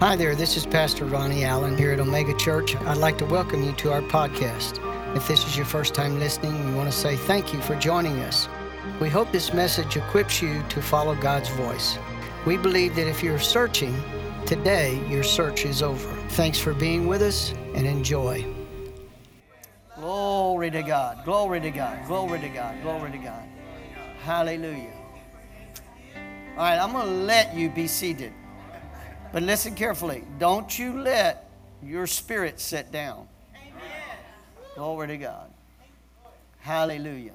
Hi there, this is Pastor Ronnie Allen here at Omega Church. I'd like to welcome you to our podcast. If this is your first time listening, we want to say thank you for joining us. We hope this message equips you to follow God's voice. We believe that if you're searching, today your search is over. Thanks for being with us and enjoy. Glory to God, glory to God, glory to God, glory to God. Hallelujah. All right, I'm going to let you be seated. But listen carefully. Don't you let your spirit sit down. Glory to God. Hallelujah.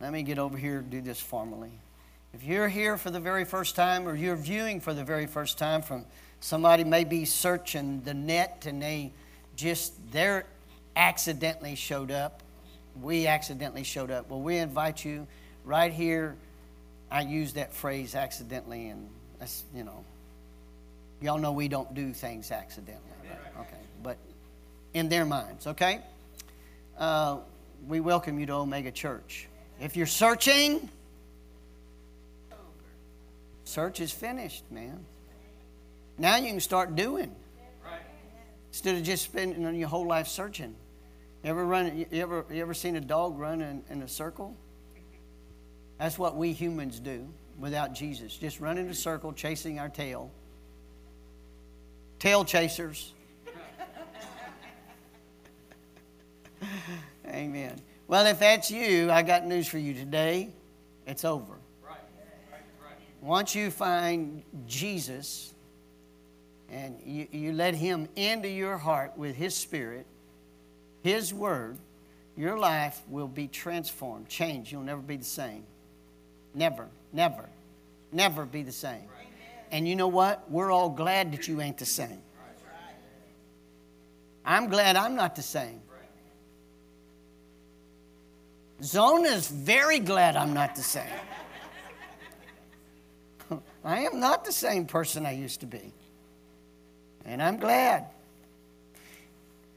Let me get over here and do this formally. If you're here for the very first time or you're viewing for the very first time from somebody may be searching the net and they just they're accidentally showed up. We accidentally showed up. Well, we invite you right here. I use that phrase accidentally and that's, you know, y'all know we don't do things accidentally. Right? Okay. But in their minds, okay? Uh, we welcome you to Omega Church. If you're searching, search is finished, man. Now you can start doing. Instead of just spending your whole life searching. You ever run? You ever you ever seen a dog run in, in a circle? That's what we humans do without Jesus. Just run in a circle, chasing our tail. Tail chasers. Amen. Well, if that's you, I got news for you today. It's over. Once you find Jesus and you, you let Him into your heart with His Spirit, His Word, your life will be transformed, changed. You'll never be the same. Never, never, never be the same. And you know what? We're all glad that you ain't the same. I'm glad I'm not the same. Zona's very glad I'm not the same. I am not the same person I used to be. And I'm glad.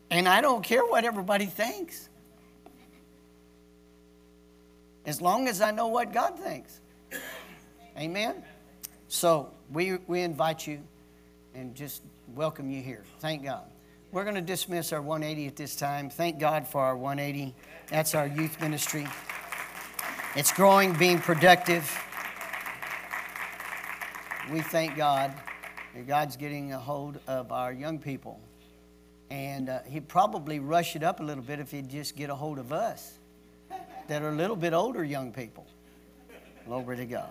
And I don't care what everybody thinks. As long as I know what God thinks. Amen? So we, we invite you and just welcome you here. Thank God. We're going to dismiss our 180 at this time. Thank God for our 180. That's our youth ministry. It's growing, being productive. We thank God that God's getting a hold of our young people. And uh, he'd probably rush it up a little bit if he'd just get a hold of us that are a little bit older young people. Glory to God.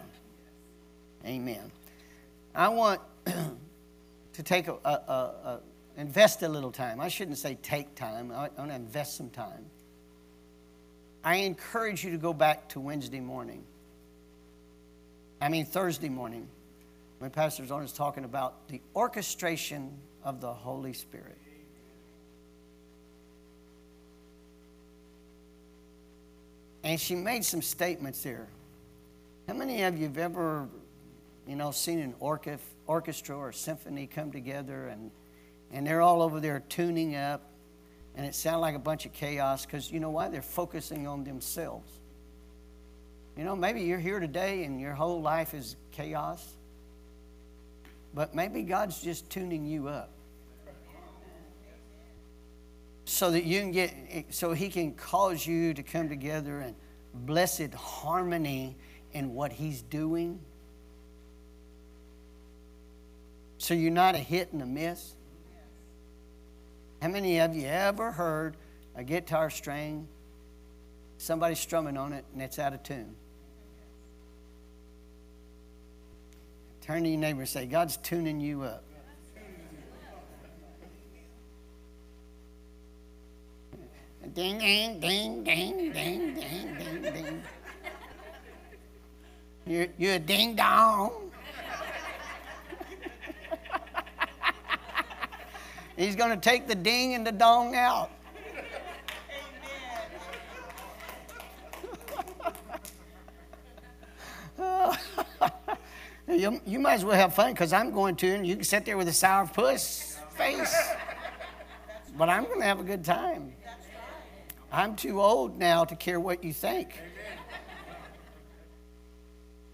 Amen. I want to take a, a, a invest a little time. I shouldn't say take time, I want to invest some time. I encourage you to go back to Wednesday morning. I mean, Thursday morning, when Pastor Zona is talking about the orchestration of the Holy Spirit. And she made some statements there. How many of you have ever, you know, seen an orchestra or symphony come together and and they're all over there tuning up, and it sounds like a bunch of chaos because you know why? They're focusing on themselves. You know, maybe you're here today and your whole life is chaos, but maybe God's just tuning you up so that you can get, so He can cause you to come together in blessed harmony in what He's doing. So you're not a hit and a miss. How many of you ever heard a guitar string, somebody strumming on it, and it's out of tune? Turn to your neighbor and say, God's tuning you up. Ding, ding, ding, ding, ding, ding, ding, ding. You're, you're a ding dong. He's going to take the ding and the dong out. you, you might as well have fun because I'm going to, and you can sit there with a sour puss face. But I'm going to have a good time. I'm too old now to care what you think.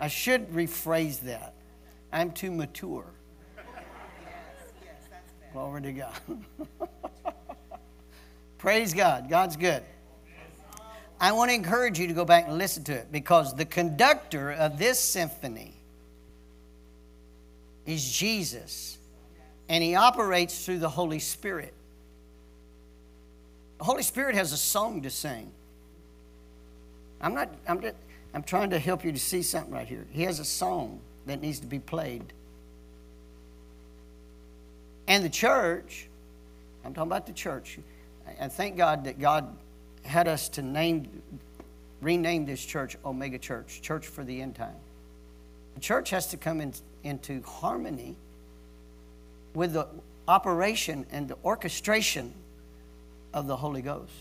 I should rephrase that. I'm too mature. Glory to God. Praise God. God's good. I want to encourage you to go back and listen to it because the conductor of this symphony is Jesus, and he operates through the Holy Spirit. The Holy Spirit has a song to sing. I'm not, I'm, just, I'm trying to help you to see something right here. He has a song that needs to be played. And the church, I'm talking about the church, and thank God that God had us to name, rename this church Omega Church, Church for the End Time. The church has to come in, into harmony with the operation and the orchestration of the Holy Ghost.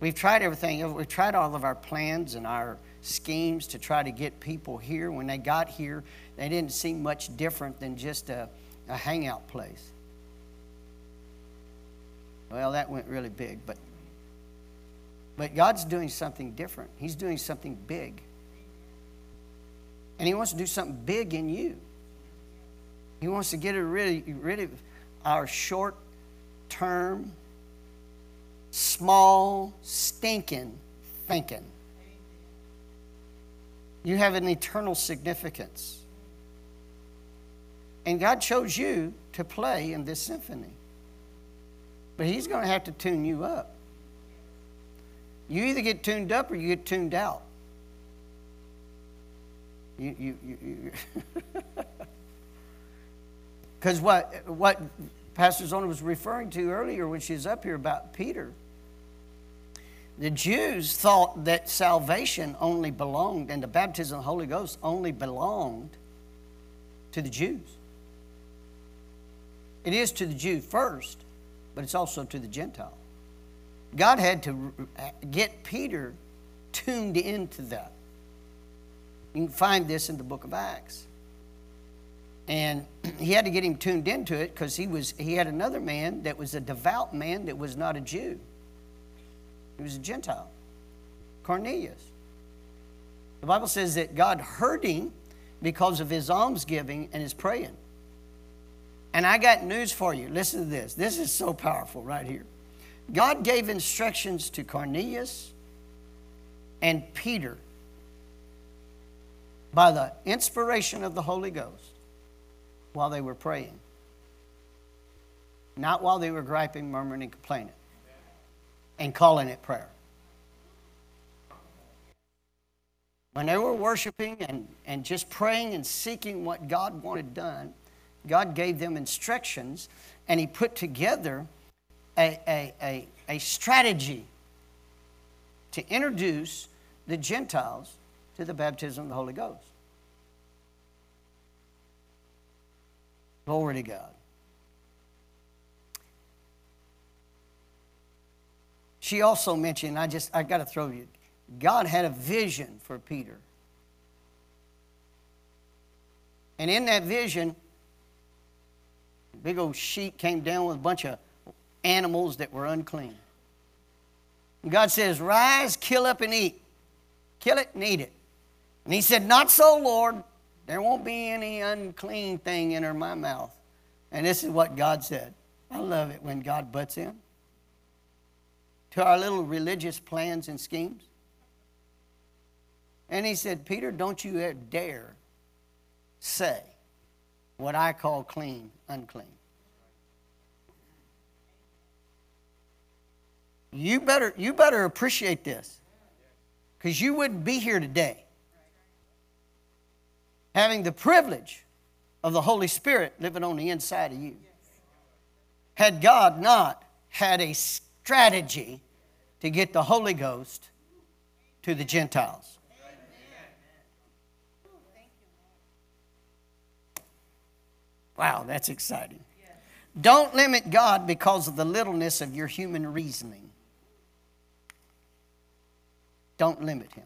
We've tried everything. We've tried all of our plans and our schemes to try to get people here. When they got here, they didn't seem much different than just a, a hangout place. Well, that went really big, but but God's doing something different. He's doing something big. And he wants to do something big in you. He wants to get rid of, rid of our short term, small, stinking thinking. You have an eternal significance. And God chose you to play in this symphony. But He's going to have to tune you up. You either get tuned up or you get tuned out. You, you, you, Because what, what Pastor Zona was referring to earlier when she's up here about Peter, the Jews thought that salvation only belonged and the baptism of the Holy Ghost only belonged to the Jews. It is to the Jew first, but it's also to the Gentile. God had to get Peter tuned into that. You can find this in the book of Acts. And he had to get him tuned into it because he was he had another man that was a devout man that was not a Jew. He was a Gentile. Cornelius. The Bible says that God heard him because of his almsgiving and his praying. And I got news for you. Listen to this. This is so powerful right here. God gave instructions to Cornelius and Peter by the inspiration of the Holy Ghost while they were praying, not while they were griping, murmuring, and complaining and calling it prayer. When they were worshiping and, and just praying and seeking what God wanted done, God gave them instructions and He put together a, a, a, a strategy to introduce the Gentiles to the baptism of the Holy Ghost. Glory to God. She also mentioned, I just, I got to throw you, God had a vision for Peter. And in that vision, big old sheet came down with a bunch of animals that were unclean. And God says, Rise, kill up and eat. Kill it and eat it. And he said, Not so, Lord. There won't be any unclean thing enter my mouth. And this is what God said. I love it when God butts in to our little religious plans and schemes. And he said, Peter, don't you dare say what I call clean, unclean. You better, you better appreciate this because you wouldn't be here today having the privilege of the Holy Spirit living on the inside of you. Had God not had a strategy to get the Holy Ghost to the Gentiles. Wow, that's exciting. Don't limit God because of the littleness of your human reasoning. Don't limit him.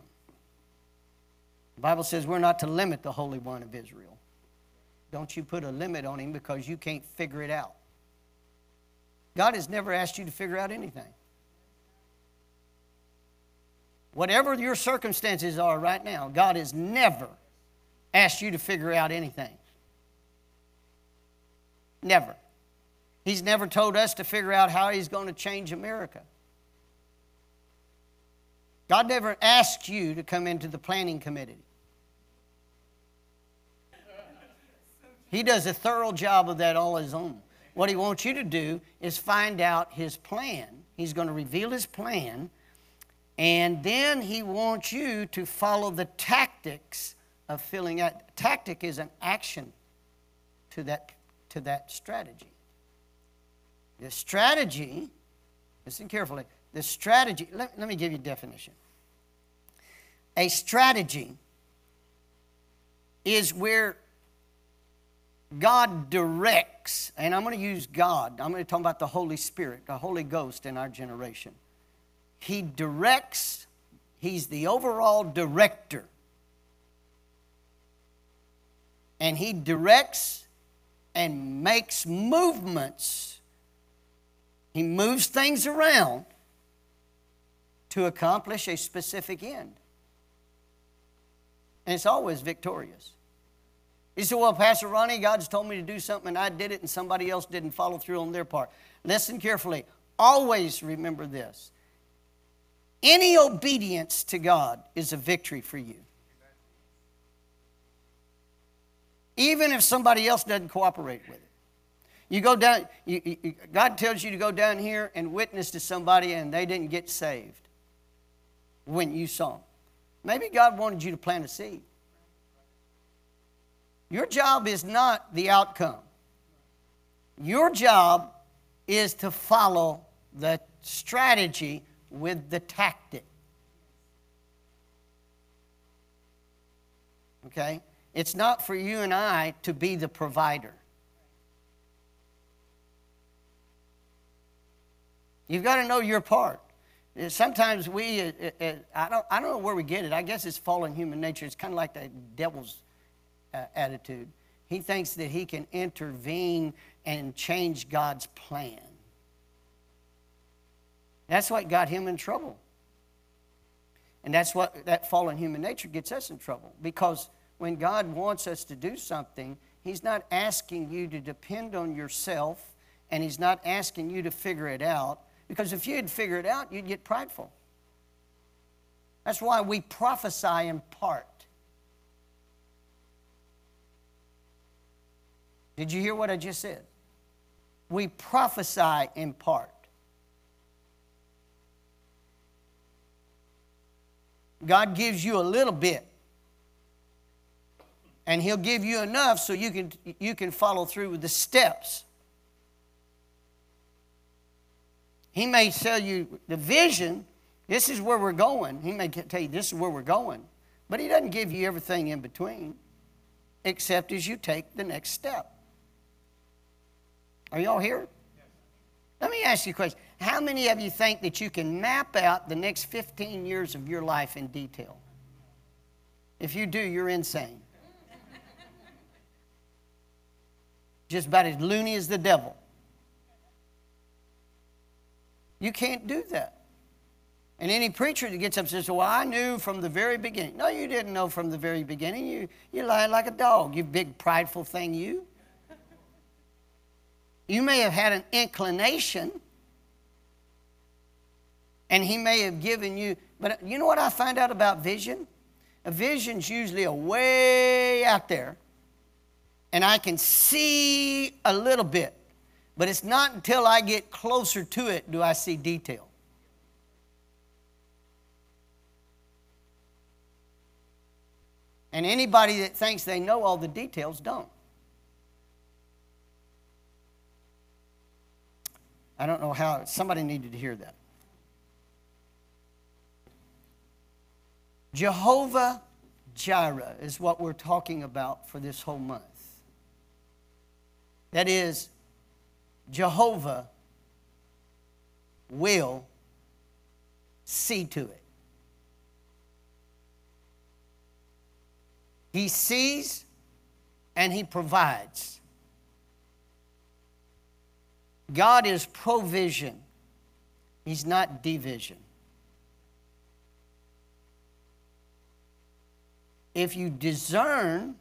The Bible says we're not to limit the Holy One of Israel. Don't you put a limit on him because you can't figure it out. God has never asked you to figure out anything. Whatever your circumstances are right now, God has never asked you to figure out anything. Never. He's never told us to figure out how He's going to change America. God never asked you to come into the planning committee. He does a thorough job of that all his own. What he wants you to do is find out his plan. He's going to reveal his plan, and then he wants you to follow the tactics of filling out. Tactic is an action to that, to that strategy. The strategy, listen carefully, the strategy, let, let me give you a definition. A strategy is where God directs, and I'm going to use God, I'm going to talk about the Holy Spirit, the Holy Ghost in our generation. He directs, He's the overall director. And He directs and makes movements. He moves things around to accomplish a specific end. And it's always victorious. You say, well, Pastor Ronnie, God's told me to do something and I did it and somebody else didn't follow through on their part. Listen carefully. Always remember this any obedience to God is a victory for you. Even if somebody else doesn't cooperate with it. You go down, you, you, God tells you to go down here and witness to somebody and they didn't get saved when you saw them. Maybe God wanted you to plant a seed. Your job is not the outcome. Your job is to follow the strategy with the tactic. Okay? It's not for you and I to be the provider. You've got to know your part. Sometimes we, uh, uh, I, don't, I don't know where we get it. I guess it's fallen human nature. It's kind of like the devil's uh, attitude. He thinks that he can intervene and change God's plan. That's what got him in trouble. And that's what that fallen human nature gets us in trouble. Because when God wants us to do something, He's not asking you to depend on yourself and He's not asking you to figure it out. Because if you'd figure it out, you'd get prideful. That's why we prophesy in part. Did you hear what I just said? We prophesy in part. God gives you a little bit. And he'll give you enough so you can, you can follow through with the steps. He may tell you the vision, this is where we're going. He may tell you this is where we're going. But he doesn't give you everything in between, except as you take the next step. Are y'all here? Let me ask you a question. How many of you think that you can map out the next 15 years of your life in detail? If you do, you're insane. Just about as loony as the devil. You can't do that. And any preacher that gets up and says, Well, I knew from the very beginning. No, you didn't know from the very beginning. You, you lied like a dog, you big prideful thing, you. You may have had an inclination, and He may have given you, but you know what I find out about vision? A vision's usually a way out there, and I can see a little bit, but it's not until I get closer to it do I see detail. And anybody that thinks they know all the details don't. I don't know how, somebody needed to hear that. Jehovah Jireh is what we're talking about for this whole month. That is, Jehovah will see to it. He sees and he provides. God is provision, He's not division. If you discern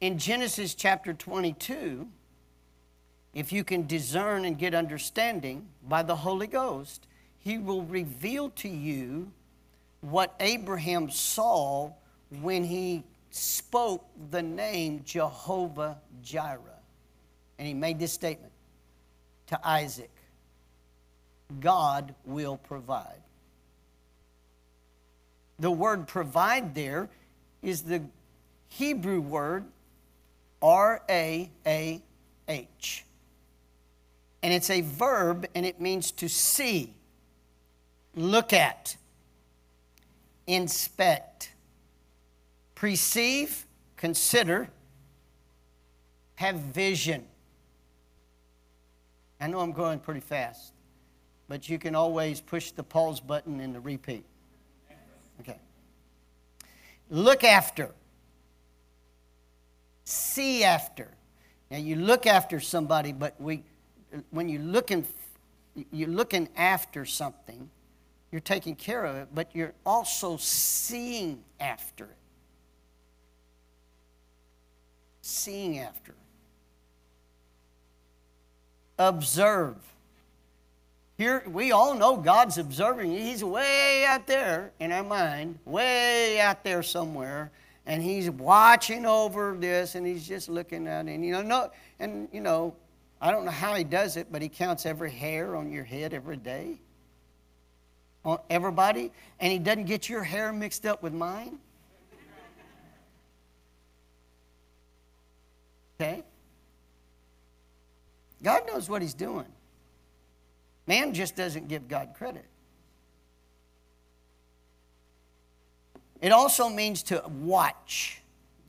in Genesis chapter 22, if you can discern and get understanding by the Holy Ghost, He will reveal to you what Abraham saw when he spoke the name Jehovah Jireh. And he made this statement to Isaac God will provide. The word provide there is the Hebrew word R A A H. And it's a verb and it means to see, look at, inspect, perceive, consider, have vision. I know I'm going pretty fast, but you can always push the pause button and the repeat. Okay. Look after. See after. Now you look after somebody, but we, when you're looking, you're looking after something, you're taking care of it, but you're also seeing after it. Seeing after. Observe. Here, we all know God's observing. He's way out there in our mind, way out there somewhere, and He's watching over this, and He's just looking at it. And you know, no, and you know, I don't know how He does it, but He counts every hair on your head every day. On everybody, and He doesn't get your hair mixed up with mine. Okay. God knows what He's doing. Man just doesn't give God credit. It also means to watch.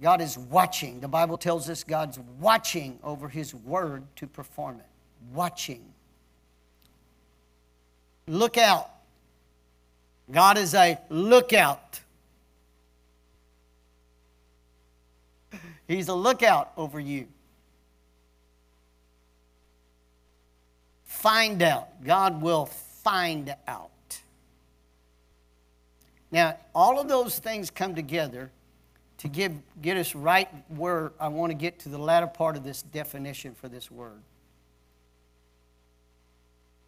God is watching. The Bible tells us God's watching over His word to perform it. Watching. Look out. God is a lookout. He's a lookout over you. find out. God will find out. Now, all of those things come together to give, get us right where I want to get to the latter part of this definition for this word.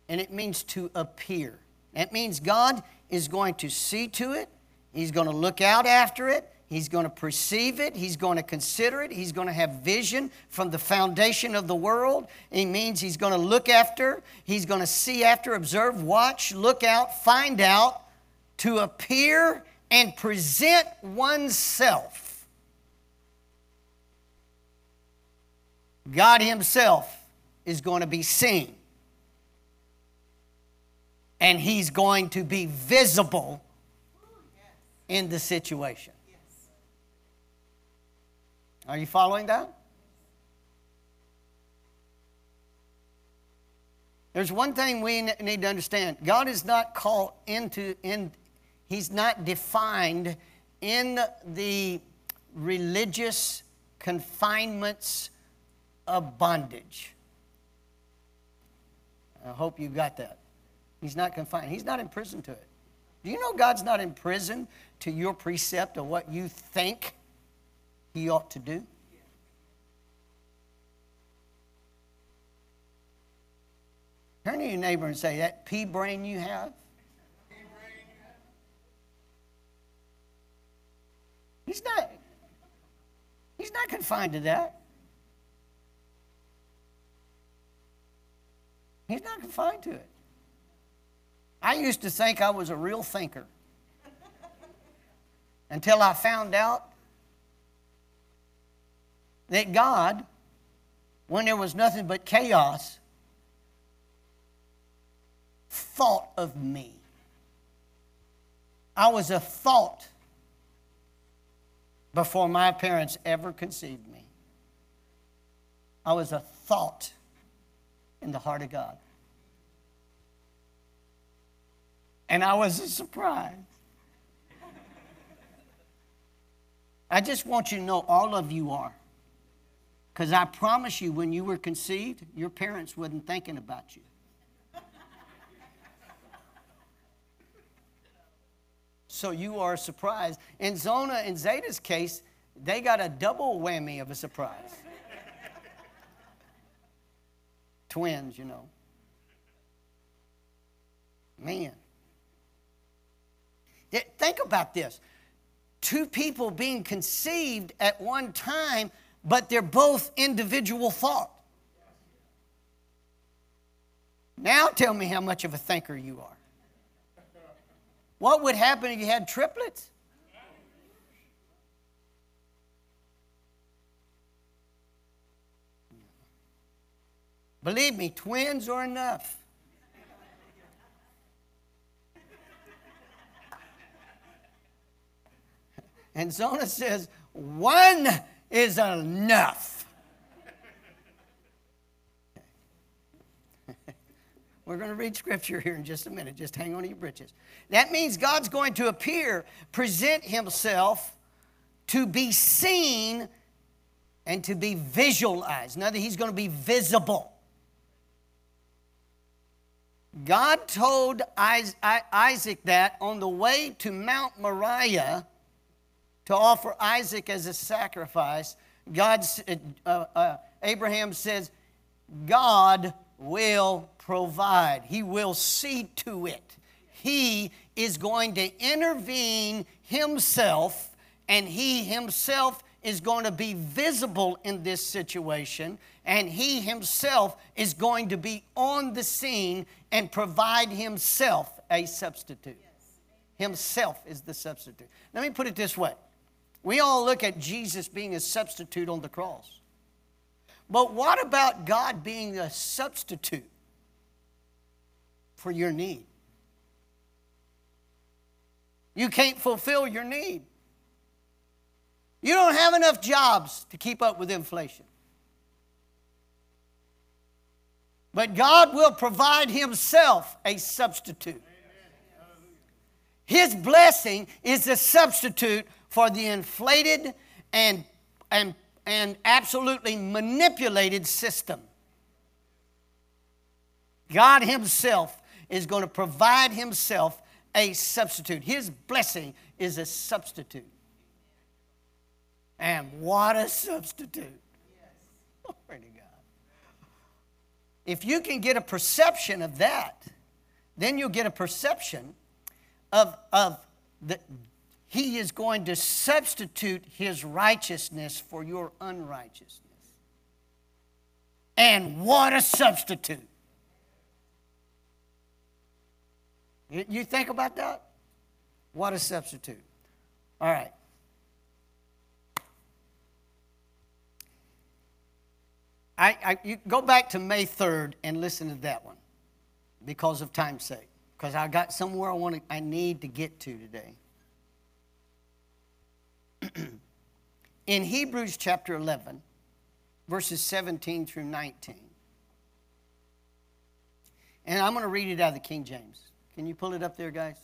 And it means to appear. That means God is going to see to it, He's going to look out after it, He's going to perceive it. He's going to consider it. He's going to have vision from the foundation of the world. It means he's going to look after, he's going to see after, observe, watch, look out, find out, to appear and present oneself. God Himself is going to be seen. And He's going to be visible in the situation. Are you following that? There's one thing we need to understand. God is not called into, in, He's not defined in the religious confinements of bondage. I hope you got that. He's not confined. He's not in prison to it. Do you know God's not in prison to your precept of what you think he ought to do? Turn to your neighbor and say, That pea brain you have? He's not, he's not confined to that. He's not confined to it. I used to think I was a real thinker until I found out that God, when there was nothing but chaos, thought of me. I was a thought before my parents ever conceived me. I was a thought in the heart of God. And I was a surprise. I just want you to know all of you are. Because I promise you, when you were conceived, your parents wasn't thinking about you. So you are surprised. In Zona and Zeta's case, they got a double whammy of a surprise. twins, you know. Man. Think about this two people being conceived at one time, but they're both individual thought. Now tell me how much of a thinker you are. What would happen if you had triplets? Believe me, twins are enough. And Zona says, one is enough. We're going to read scripture here in just a minute. Just hang on to your britches. That means God's going to appear, present himself to be seen and to be visualized. Now that he's going to be visible. God told Isaac that on the way to Mount Moriah to offer Isaac as a sacrifice, God, uh, uh, Abraham says, God will provide. He will see to it. He is going to intervene himself, and he himself is going to be visible in this situation, and he himself is going to be on the scene and provide himself a substitute. Himself is the substitute. Let me put it this way we all look at Jesus being a substitute on the cross. But what about God being a substitute for your need? You can't fulfill your need. You don't have enough jobs to keep up with inflation. But God will provide Himself a substitute. His blessing is a substitute for the inflated and, and, and absolutely manipulated system. God Himself is going to provide Himself a substitute. His blessing is a substitute. And what a substitute! Glory to God. If you can get a perception of that, then you'll get a perception of, of the he is going to substitute His righteousness for your unrighteousness. And what a substitute! You think about that? What a substitute. All right. I, I, you go back to May 3rd and listen to that one because of time's sake. Because I got somewhere I want to, I need to get to today. in Hebrews chapter 11, verses 17 through 19. And I'm going to read it out of the King James. Can you pull it up there, guys?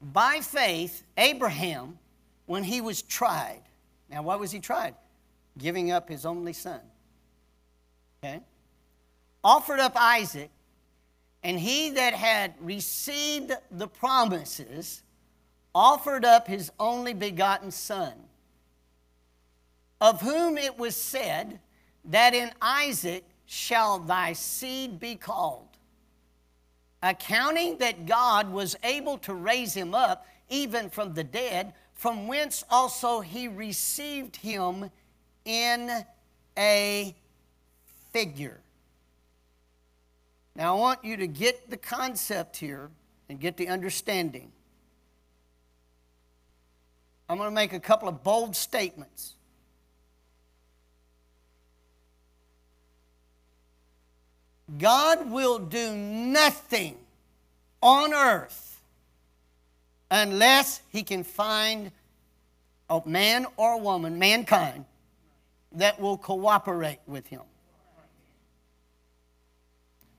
By faith, Abraham, when he was tried, now why was he tried? Giving up his only son. Okay? Offered up Isaac, and he that had received the promises offered up his only begotten Son, of whom it was said, That in Isaac shall thy seed be called. Accounting that God was able to raise him up even from the dead, from whence also he received him in a figure. Now, I want you to get the concept here and get the understanding. I'm going to make a couple of bold statements. God will do nothing on earth unless he can find a man or a woman, mankind, that will cooperate with him.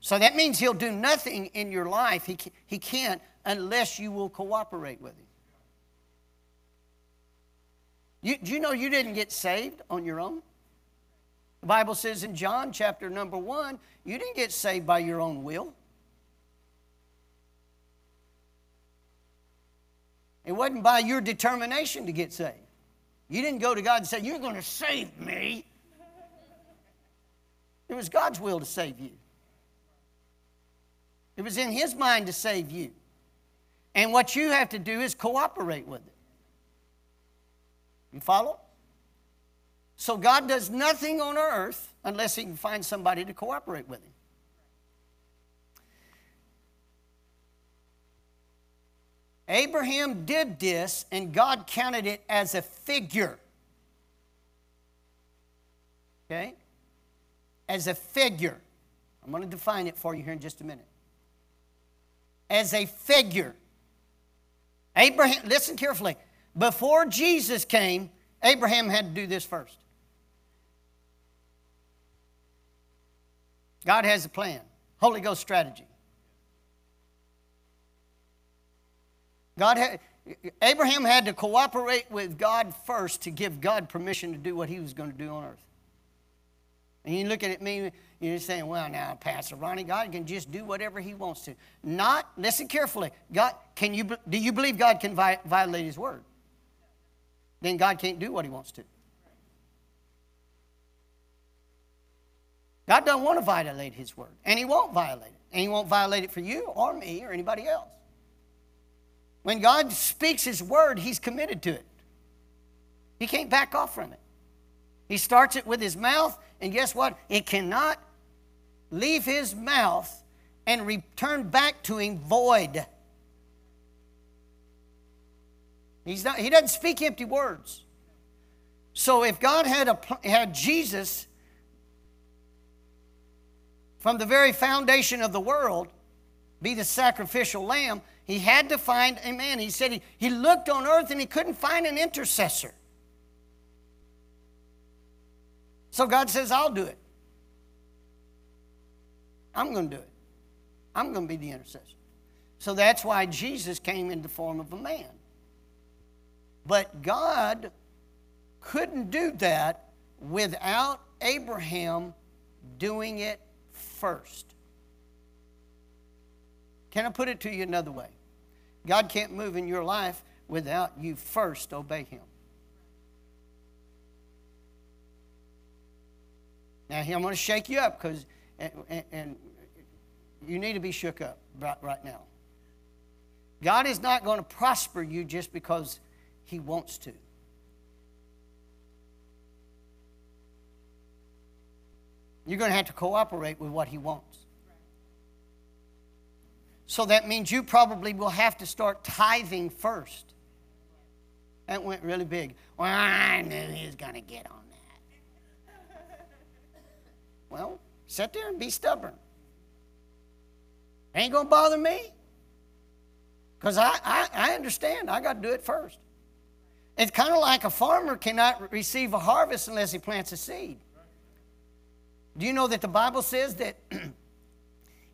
So that means he'll do nothing in your life. He, he can't unless you will cooperate with him. You, do you know you didn't get saved on your own? The Bible says in John chapter number one, you didn't get saved by your own will. It wasn't by your determination to get saved. You didn't go to God and say, You're going to save me. It was God's will to save you. It was in His mind to save you. And what you have to do is cooperate with it. You follow? So God does nothing on earth unless He can find somebody to cooperate with Him. Abraham did this, and God counted it as a figure. Okay? As a figure. I'm going to define it for you here in just a minute. As a figure. Abraham, listen carefully. Before Jesus came, Abraham had to do this first. God has a plan, Holy Ghost strategy. God had, Abraham had to cooperate with God first to give God permission to do what he was going to do on earth. And you're looking at me, you're saying, well, now, Pastor Ronnie, God can just do whatever he wants to. Not, listen carefully. God, can you, do you believe God can vi- violate his word? Then God can't do what he wants to. God doesn't want to violate his word, and he won't violate it. And he won't violate it for you or me or anybody else. When God speaks His word, He's committed to it. He can't back off from it. He starts it with His mouth, and guess what? It cannot leave His mouth and return back to Him void. He's not, he doesn't speak empty words. So if God had, a, had Jesus from the very foundation of the world be the sacrificial lamb, he had to find a man. He said he, he looked on earth and he couldn't find an intercessor. So God says, I'll do it. I'm going to do it. I'm going to be the intercessor. So that's why Jesus came in the form of a man. But God couldn't do that without Abraham doing it first. Can I put it to you another way? God can't move in your life without you first obey Him. Now, I'm going to shake you up because, and, and, you need to be shook up right, right now. God is not going to prosper you just because He wants to. You're going to have to cooperate with what He wants. So that means you probably will have to start tithing first. That went really big. Well, I knew he was going to get on that. Well, sit there and be stubborn. Ain't going to bother me. Because I, I, I understand. I got to do it first. It's kind of like a farmer cannot receive a harvest unless he plants a seed. Do you know that the Bible says that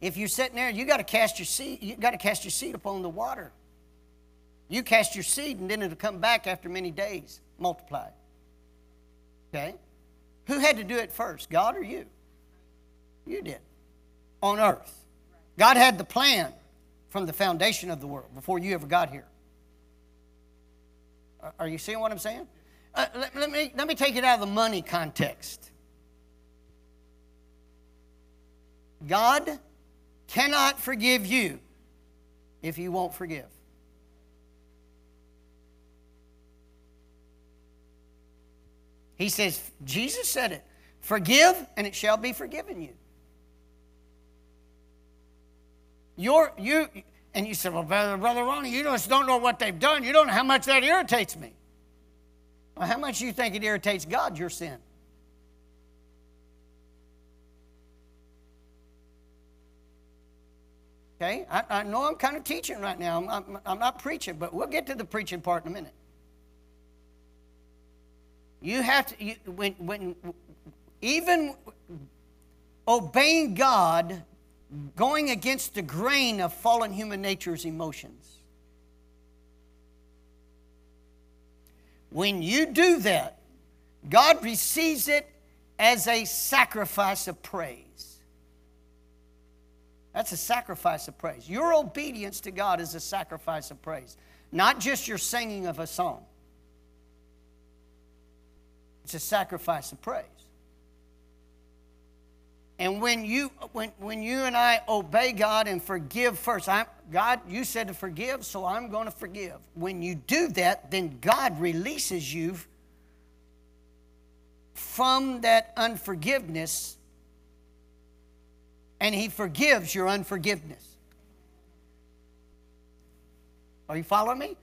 If you're sitting there, you got to cast your seed. You got to cast your seed upon the water. You cast your seed, and then it'll come back after many days, multiplied. Okay? Who had to do it first, God or you? You did. On earth. God had the plan from the foundation of the world before you ever got here. Are you seeing what I'm saying? Uh, let, let, me, let me take it out of the money context. God cannot forgive you if you won't forgive. He says, Jesus said it forgive and it shall be forgiven you. You're, you, and you said, Well, Brother, Brother Ronnie, you just don't know what they've done. You don't know how much that irritates me. Well, how much do you think it irritates God, your sin? Okay? I, I know I'm kind of teaching right now. I'm, I'm, I'm not preaching, but we'll get to the preaching part in a minute. You have to, you, when, when, even obeying God, going against the grain of fallen human nature's emotions. When you do that, God receives it as a sacrifice of praise. That's a sacrifice of praise. Your obedience to God is a sacrifice of praise, not just your singing of a song. It's a sacrifice of praise. And when you when when you and I obey God and forgive first, I'm, God, you said to forgive, so I'm going to forgive. When you do that, then God releases you from that unforgiveness and he forgives your unforgiveness. Are you following me?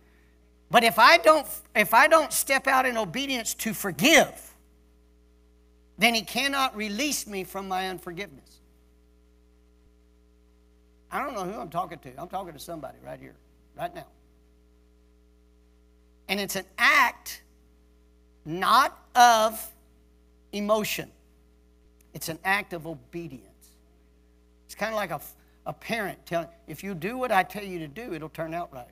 But if I don't if I don't step out in obedience to forgive, then he cannot release me from my unforgiveness. I don't know who I'm talking to. I'm talking to somebody right here, right now. And it's an act not of emotion, it's an act of obedience. Kind of like a, a parent telling, if you do what I tell you to do, it'll turn out right.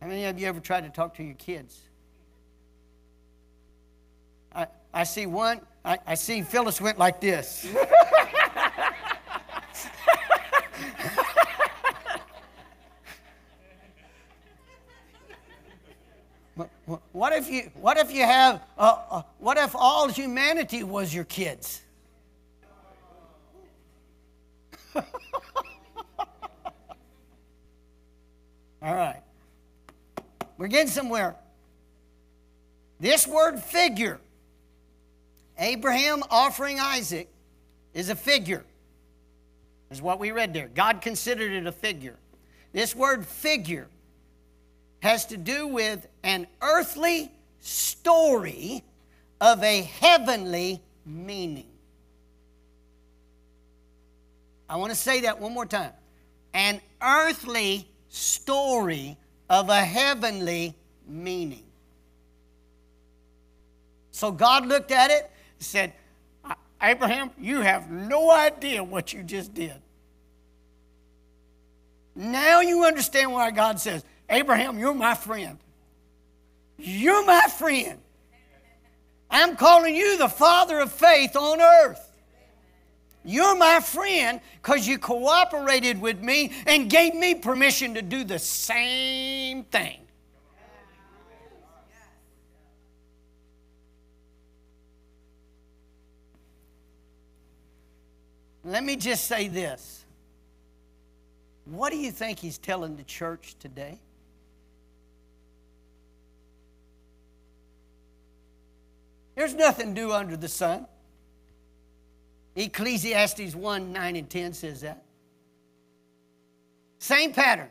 How many of you ever tried to talk to your kids? I, I see one, I, I see Phyllis went like this. what if you what if you have uh, uh, what if all humanity was your kids all right we're getting somewhere this word figure Abraham offering Isaac is a figure, is what we read there. God considered it a figure. This word figure has to do with an earthly story of a heavenly meaning. I want to say that one more time. An earthly story of a heavenly meaning. So God looked at it and said, Abraham, you have no idea what you just did. Now you understand why God says, Abraham, you're my friend. You're my friend. I'm calling you the father of faith on earth. You're my friend because you cooperated with me and gave me permission to do the same thing. Let me just say this. What do you think he's telling the church today? There's nothing new under the sun. Ecclesiastes 1 9 and 10 says that. Same pattern.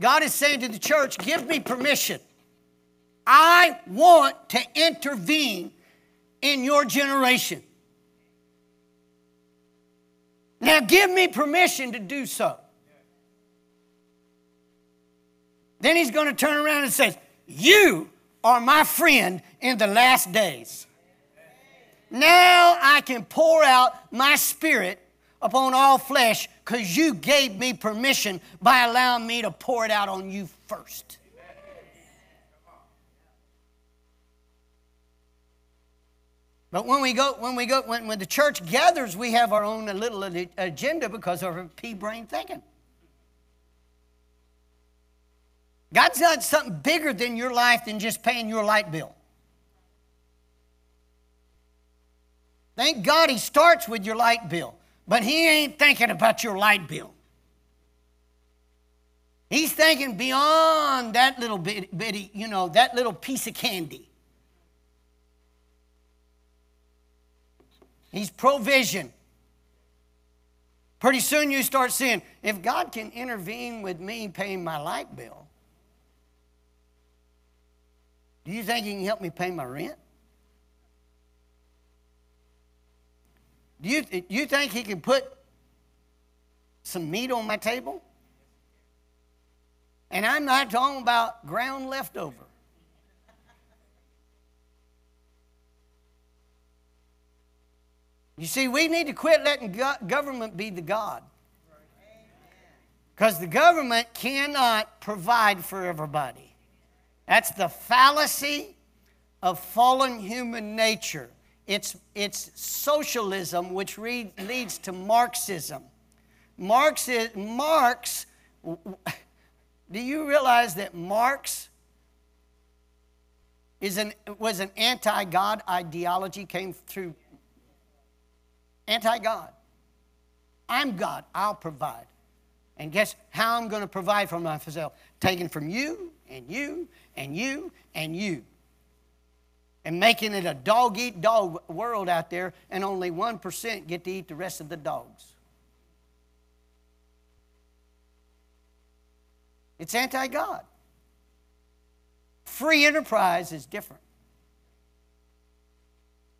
God is saying to the church, Give me permission. I want to intervene in your generation. Now give me permission to do so. Then he's going to turn around and say, You are my friend in the last days. Now I can pour out my spirit upon all flesh because you gave me permission by allowing me to pour it out on you first. But when we go, when we go, when, when the church gathers, we have our own little agenda because of our pea brain thinking. God's got something bigger than your life than just paying your light bill. Thank God He starts with your light bill, but He ain't thinking about your light bill. He's thinking beyond that little bit, bitty, you know, that little piece of candy. He's provision. Pretty soon you start seeing if God can intervene with me paying my light bill, do you think He can help me pay my rent? You, you think He can put some meat on my table? And I'm not talking about ground leftover. You see, we need to quit letting government be the God. Because the government cannot provide for everybody. That's the fallacy of fallen human nature. It's, it's socialism, which leads to Marxism. Marx, is, Marx, do you realize that Marx is an, was an anti God ideology, came through Anti God. I'm God, I'll provide. And guess how I'm going to provide for myself? Taking from you and you and you and you. And making it a dog eat dog world out there, and only 1% get to eat the rest of the dogs. It's anti God. Free enterprise is different.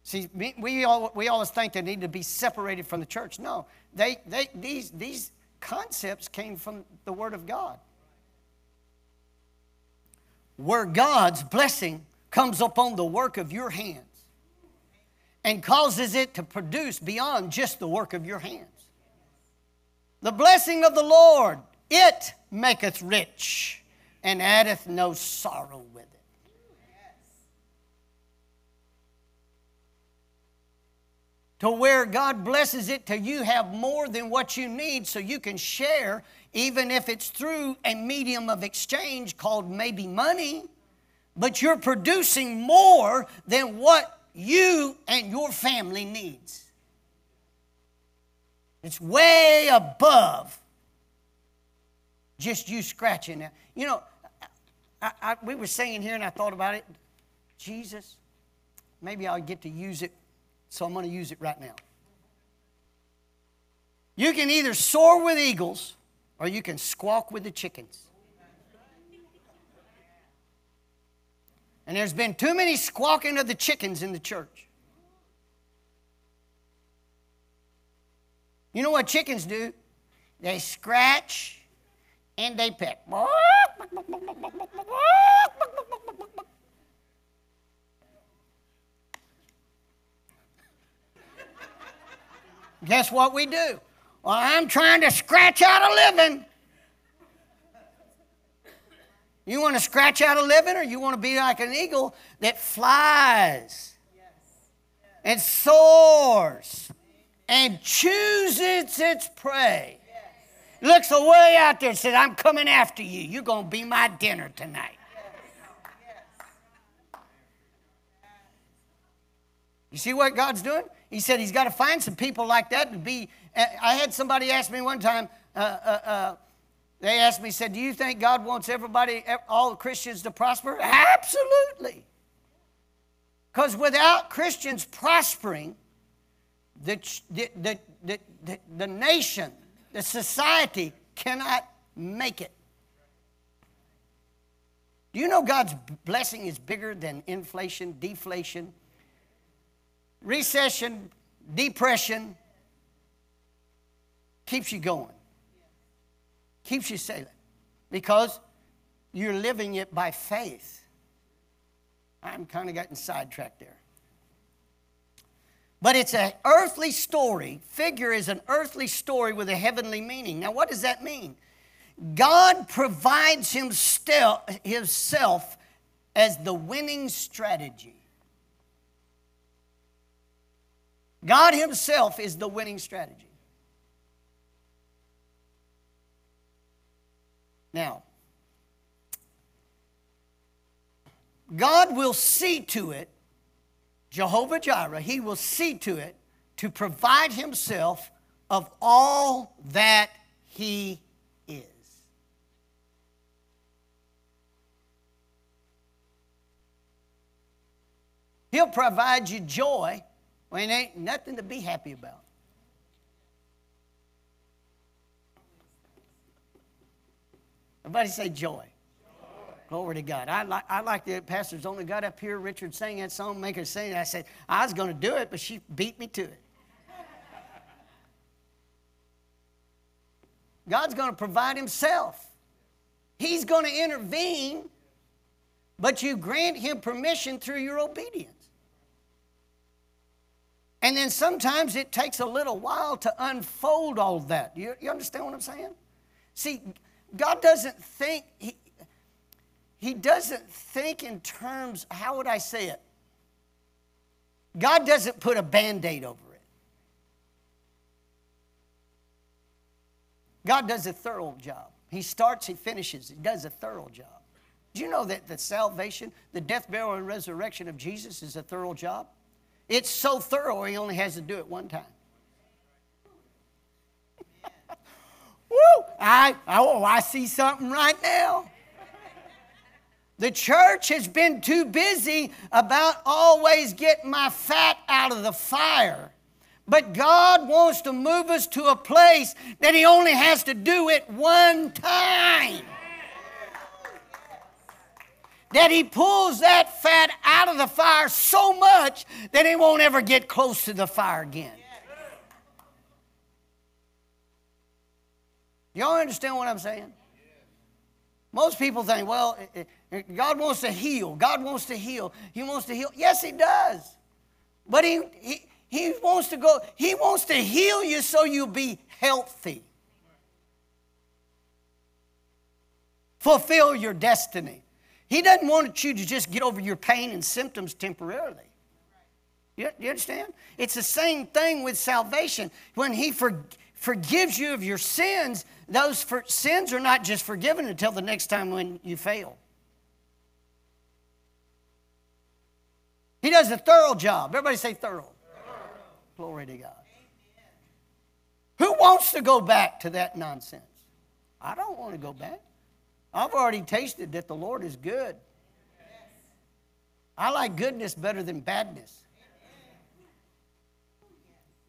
See, we, all, we always think they need to be separated from the church. No, they, they, these, these concepts came from the Word of God. Where God's blessing comes upon the work of your hands and causes it to produce beyond just the work of your hands. The blessing of the Lord, it maketh rich and addeth no sorrow with it. To where God blesses it till you have more than what you need so you can share, even if it's through a medium of exchange called maybe money, but you're producing more than what you and your family needs. It's way above just you scratching it. You know, I, I, we were singing here and I thought about it. Jesus, maybe I'll get to use it, so I'm going to use it right now. You can either soar with eagles or you can squawk with the chickens. And there's been too many squawking of the chickens in the church. You know what chickens do? They scratch and they peck. Guess what we do? Well, I'm trying to scratch out a living. You want to scratch out a living, or you want to be like an eagle that flies and soars and chooses its prey? looks away out there and says, I'm coming after you. You're going to be my dinner tonight. You see what God's doing? He said he's got to find some people like that to be. Uh, I had somebody ask me one time, uh, uh, uh, they asked me, said, Do you think God wants everybody, all Christians to prosper? Absolutely. Because without Christians prospering, the, the, the, the, the nation the society cannot make it. Do you know God's blessing is bigger than inflation, deflation, recession, depression? Keeps you going, keeps you sailing because you're living it by faith. I'm kind of getting sidetracked there. But it's an earthly story. Figure is an earthly story with a heavenly meaning. Now, what does that mean? God provides himself as the winning strategy. God Himself is the winning strategy. Now, God will see to it Jehovah Jireh, he will see to it to provide himself of all that he is. He'll provide you joy when ain't nothing to be happy about. Everybody say joy. Glory to God. I like, I like the pastors only got up here, Richard sang that song, make her sing it. I said, I was going to do it, but she beat me to it. God's going to provide Himself. He's going to intervene, but you grant Him permission through your obedience. And then sometimes it takes a little while to unfold all that. You, you understand what I'm saying? See, God doesn't think, he, he doesn't think in terms, how would I say it? God doesn't put a band aid over it. God does a thorough job. He starts, he finishes, he does a thorough job. Do you know that the salvation, the death, burial, and resurrection of Jesus is a thorough job? It's so thorough, he only has to do it one time. I, oh, I see something right now. The church has been too busy about always getting my fat out of the fire. But God wants to move us to a place that He only has to do it one time. That He pulls that fat out of the fire so much that it won't ever get close to the fire again. Y'all understand what I'm saying? Most people think, well, eh, eh, eh, God wants to heal. God wants to heal. He wants to heal. Yes, He does. But He, he, he wants to go, He wants to heal you so you'll be healthy. Fulfill your destiny. He doesn't want you to just get over your pain and symptoms temporarily. You, you understand? It's the same thing with salvation. When He for, forgives you of your sins, those for, sins are not just forgiven until the next time when you fail. He does a thorough job. Everybody say thorough. thorough. Glory to God. Who wants to go back to that nonsense? I don't want to go back. I've already tasted that the Lord is good. I like goodness better than badness.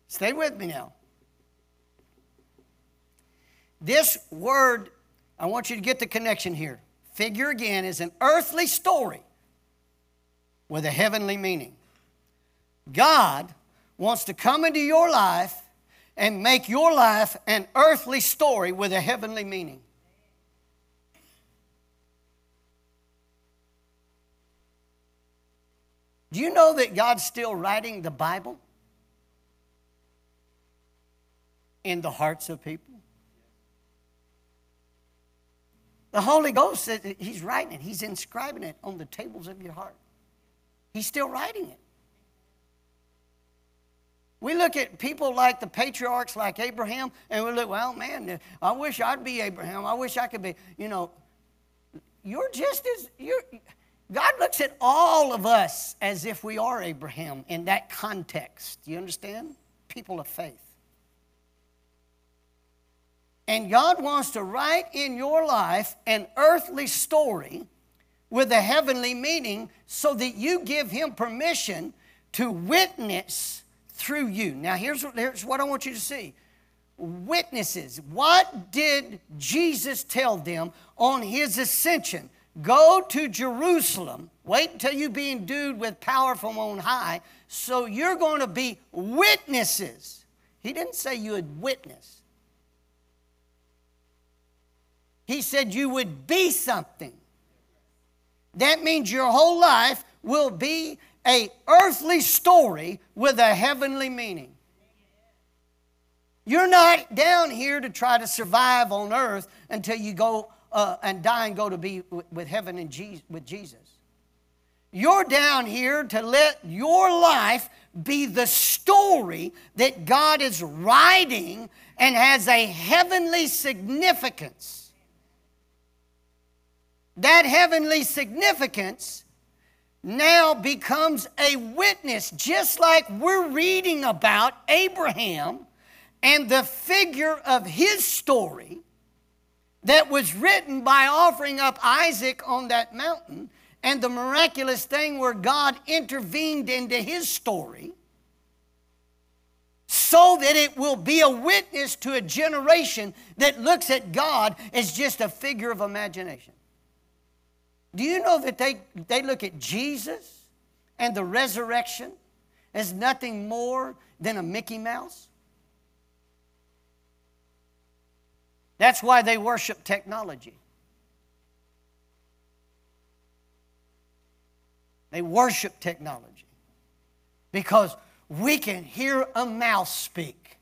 Stay with me now. This word, I want you to get the connection here. Figure again is an earthly story with a heavenly meaning. God wants to come into your life and make your life an earthly story with a heavenly meaning. Do you know that God's still writing the Bible in the hearts of people? The Holy Ghost says He's writing it, He's inscribing it on the tables of your heart. He's still writing it. We look at people like the patriarchs, like Abraham, and we look, well, man, I wish I'd be Abraham. I wish I could be, you know. You're just as, you're, God looks at all of us as if we are Abraham in that context. Do you understand? People of faith. And God wants to write in your life an earthly story with a heavenly meaning so that you give Him permission to witness through you. Now, here's, here's what I want you to see witnesses. What did Jesus tell them on His ascension? Go to Jerusalem. Wait until you be endued with power from on high. So you're going to be witnesses. He didn't say you would witness. He said you would be something. That means your whole life will be a earthly story with a heavenly meaning. You're not down here to try to survive on earth until you go uh, and die and go to be with heaven and with Jesus. You're down here to let your life be the story that God is writing and has a heavenly significance that heavenly significance now becomes a witness, just like we're reading about Abraham and the figure of his story that was written by offering up Isaac on that mountain and the miraculous thing where God intervened into his story so that it will be a witness to a generation that looks at God as just a figure of imagination. Do you know that they, they look at Jesus and the resurrection as nothing more than a Mickey Mouse? That's why they worship technology. They worship technology because we can hear a mouse speak.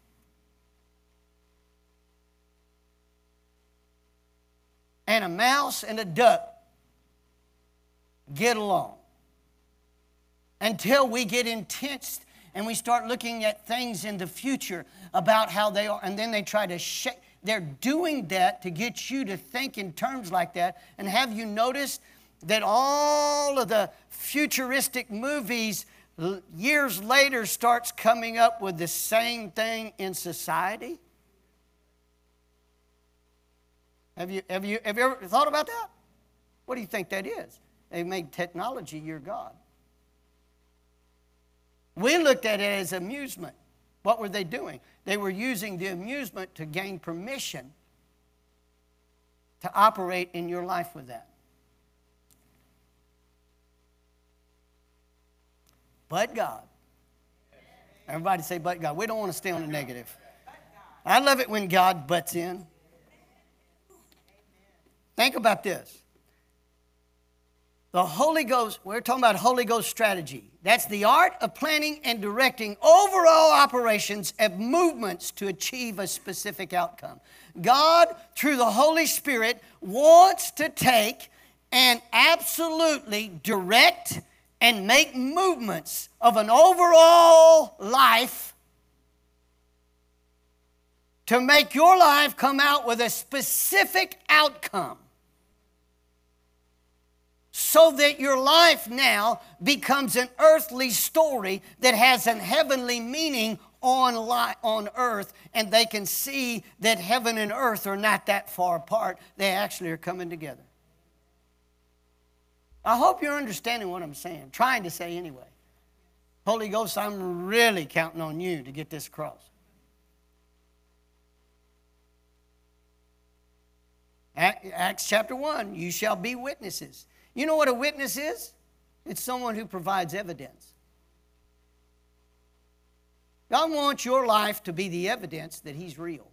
And a mouse and a duck get along until we get intense and we start looking at things in the future about how they are, and then they try to shake. They're doing that to get you to think in terms like that. And have you noticed that all of the futuristic movies years later starts coming up with the same thing in society? Have you, have, you, have you ever thought about that? What do you think that is? They made technology your God. We looked at it as amusement. What were they doing? They were using the amusement to gain permission to operate in your life with that. But God. Everybody say, but God. We don't want to stay on the negative. I love it when God butts in. Think about this. The Holy Ghost, we're talking about Holy Ghost strategy. That's the art of planning and directing overall operations of movements to achieve a specific outcome. God, through the Holy Spirit, wants to take and absolutely direct and make movements of an overall life to make your life come out with a specific outcome so that your life now becomes an earthly story that has a heavenly meaning on, on earth, and they can see that heaven and earth are not that far apart. They actually are coming together. I hope you're understanding what I'm saying, trying to say anyway. Holy Ghost, I'm really counting on you to get this across. Acts chapter 1, you shall be witnesses. You know what a witness is? It's someone who provides evidence. God wants your life to be the evidence that He's real.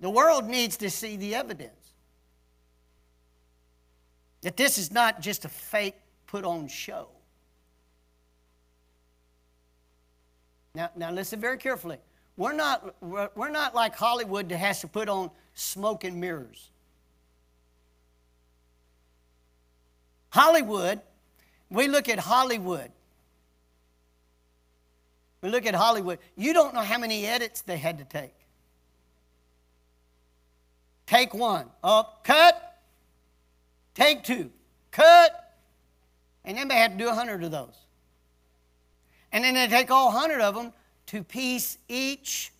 The world needs to see the evidence that this is not just a fake put on show. Now, now listen very carefully. We're not, we're not like Hollywood that has to put on smoke and mirrors. Hollywood, we look at Hollywood. We look at Hollywood. You don't know how many edits they had to take. Take one. Up, cut. Take two. Cut. And then they had to do a hundred of those. And then they take all hundred of them to piece each,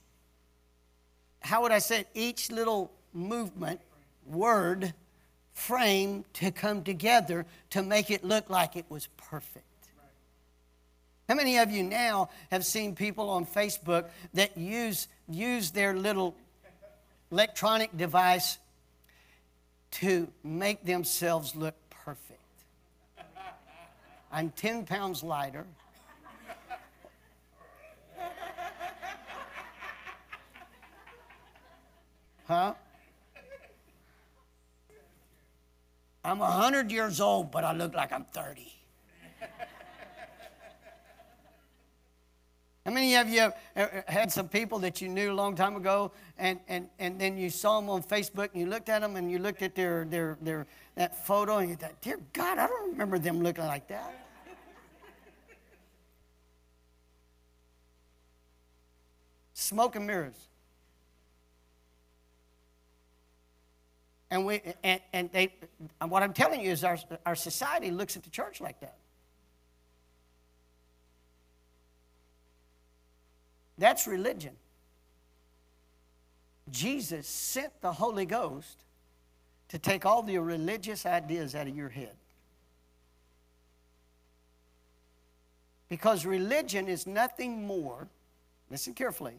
how would I say it, each little movement, word, frame to come together to make it look like it was perfect. How many of you now have seen people on Facebook that use, use their little electronic device to make themselves look perfect. I'm 10 pounds lighter. Huh? I'm 100 years old, but I look like I'm 30. How many of you had some people that you knew a long time ago, and, and, and then you saw them on Facebook, and you looked at them, and you looked at their, their, their that photo, and you thought, "Dear God, I don't remember them looking like that." Smoke and mirrors. And we and, and they what I'm telling you is our our society looks at the church like that. That's religion. Jesus sent the Holy Ghost to take all the religious ideas out of your head. Because religion is nothing more, listen carefully,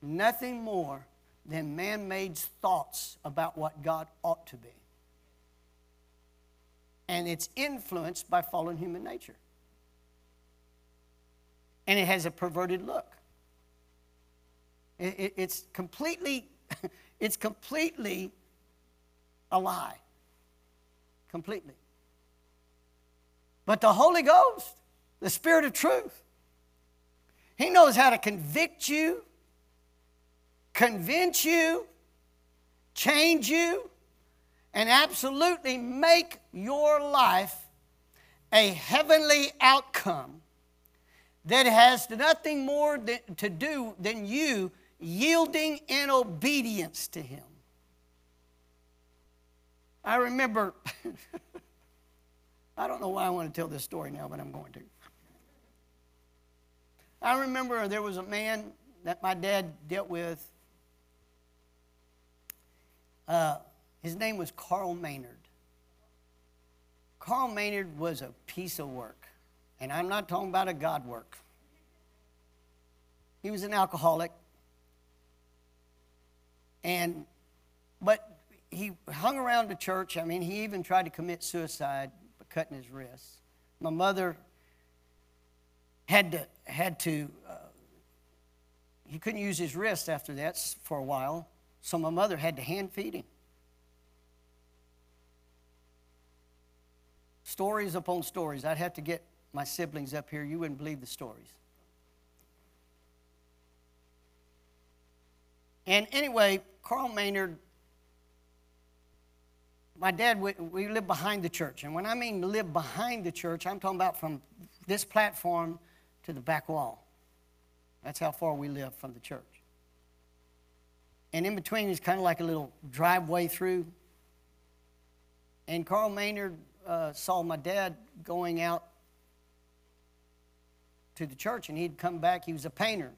nothing more than man made thoughts about what God ought to be. And it's influenced by fallen human nature and it has a perverted look. It, it, it's completely, it's completely a lie. Completely. But the Holy Ghost, the Spirit of truth, He knows how to convict you, convince you, change you, and absolutely make your life a heavenly outcome that has nothing more to do than you yielding in obedience to Him. I remember, I don't know why I want to tell this story now, but I'm going to. I remember there was a man that my dad dealt with, uh, his name was Carl Maynard. Carl Maynard was a piece of work. And I'm not talking about a God work. He was an alcoholic. And, but he hung around the church. I mean, he even tried to commit suicide by cutting his wrists. My mother had to, had to uh, he couldn't use his wrist after that for a while. So my mother had to hand feed him. Stories upon stories. I'd have to get my siblings up here. You wouldn't believe the stories. And anyway, Carl Maynard, my dad, we, we lived behind the church. And when I mean live behind the church, I'm talking about from this platform to the back wall. That's how far we lived from the church. And in between is kind of like a little driveway through. And Carl Maynard uh, saw my dad going out to the church, and he'd come back. He was a painter.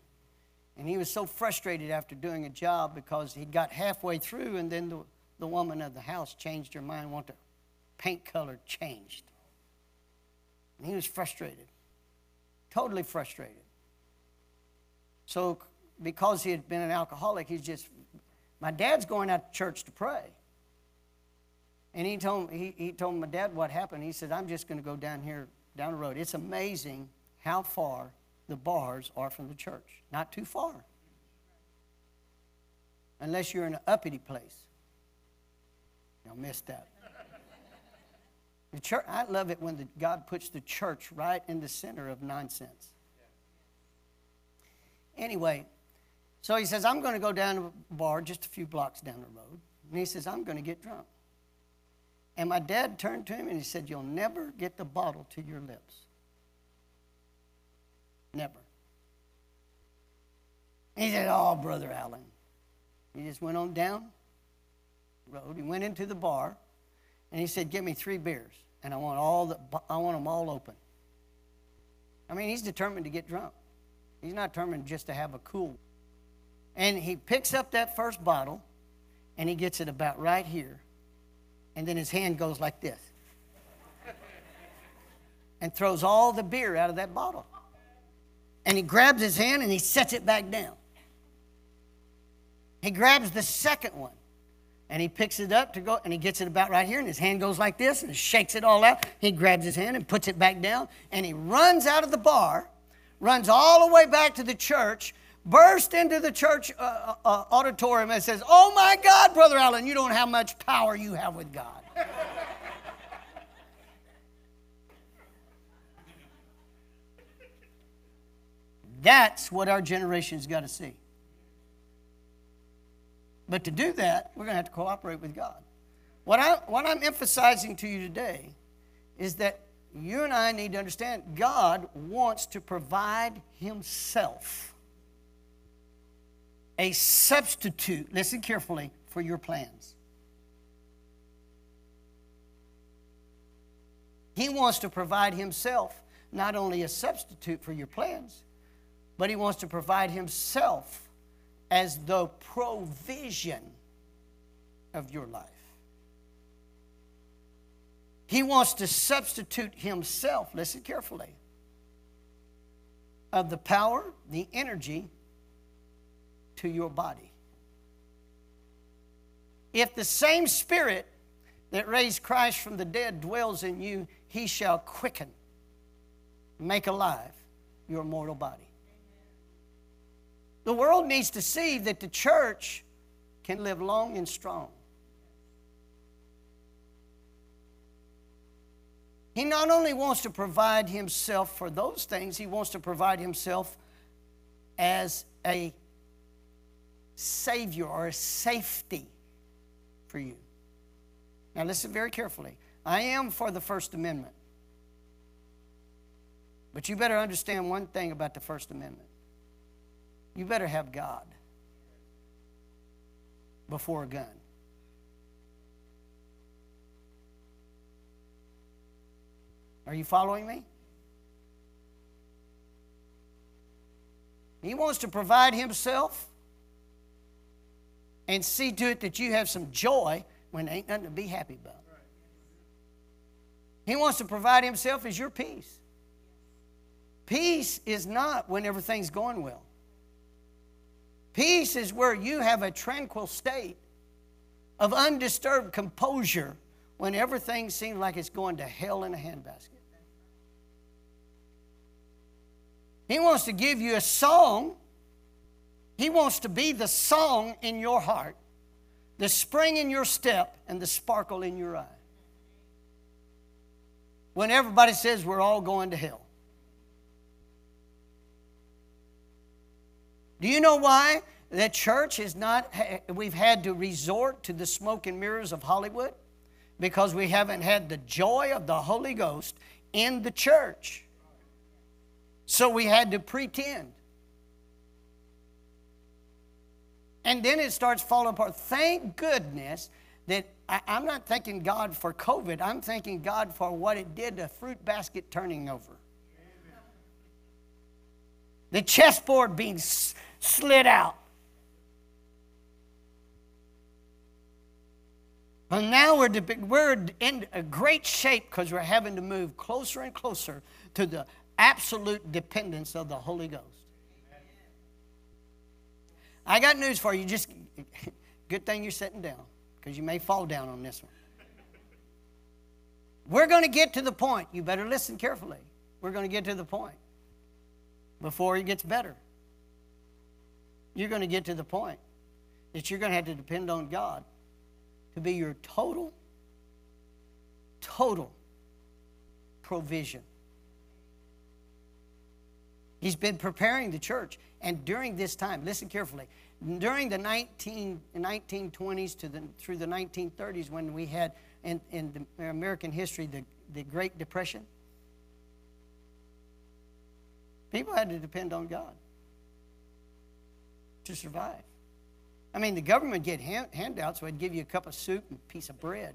And he was so frustrated after doing a job because he'd got halfway through, and then the, the woman of the house changed her mind, wanted the paint color changed. And he was frustrated, totally frustrated. So, because he had been an alcoholic, he's just, my dad's going out to church to pray. And he told, he, he told my dad what happened. He said, I'm just going to go down here, down the road. It's amazing how far the bars are from the church. Not too far. Unless you're in an uppity place. You'll miss that. The church, I love it when the, God puts the church right in the center of nonsense. Anyway, so he says, I'm going to go down to a bar just a few blocks down the road. And he says, I'm going to get drunk. And my dad turned to him and he said, You'll never get the bottle to your lips. Never. He said, Oh, Brother Allen. He just went on down the road. He went into the bar and he said, Give me three beers. And I want, all the, I want them all open. I mean, he's determined to get drunk. He's not determined just to have a cool. And he picks up that first bottle and he gets it about right here and then his hand goes like this and throws all the beer out of that bottle. And he grabs his hand and he sets it back down. He grabs the second one and he picks it up to go and he gets it about right here and his hand goes like this and shakes it all out. He grabs his hand and puts it back down and he runs out of the bar, runs all the way back to the church burst into the church uh, uh, uh, auditorium and says, Oh my God, Brother Allen, you don't have much power you have with God. That's what our generation's got to see. But to do that, we're going to have to cooperate with God. What, I, what I'm emphasizing to you today is that you and I need to understand God wants to provide Himself a substitute, listen carefully, for your plans. He wants to provide Himself not only a substitute for your plans, but He wants to provide Himself as the provision of your life. He wants to substitute Himself, listen carefully, of the power, the energy, to your body. If the same Spirit that raised Christ from the dead dwells in you, he shall quicken, make alive your mortal body. The world needs to see that the church can live long and strong. He not only wants to provide himself for those things, he wants to provide himself as a savior or a safety for you. Now, listen very carefully. I am for the First Amendment. But you better understand one thing about the First Amendment. You better have God before a gun. Are you following me? He wants to provide Himself and see to it that you have some joy when there ain't nothing to be happy about. He wants to provide Himself as your peace. Peace is not when everything's going well. Peace is where you have a tranquil state of undisturbed composure when everything seems like it's going to hell in a handbasket. He wants to give you a song. He wants to be the song in your heart, the spring in your step, and the sparkle in your eye. When everybody says we're all going to hell. Do you know why the church is not, we've had to resort to the smoke and mirrors of Hollywood? Because we haven't had the joy of the Holy Ghost in the church. So we had to pretend. And then it starts falling apart. Thank goodness that I, am not thanking God for COVID. I'm thanking God for what it did to fruit basket turning over. Amen. The chessboard being slid out. And now we're, we're in a great shape because we're having to move closer and closer to the absolute dependence of the Holy Ghost. I got news for you. Just good thing you're sitting down because you may fall down on this one. We're going to get to the point. You better listen carefully. We're going to get to the point before it gets better you're going to get to the point that you're going to have to depend on God to be your total, total provision. He's been preparing the church. And during this time, listen carefully, during the 19, 1920s to the, through the 1930s, when we had in, in American history the, the Great Depression, people had to depend on God to survive. I mean, the government get hand, handouts, so I'd give you a cup of soup and a piece of bread.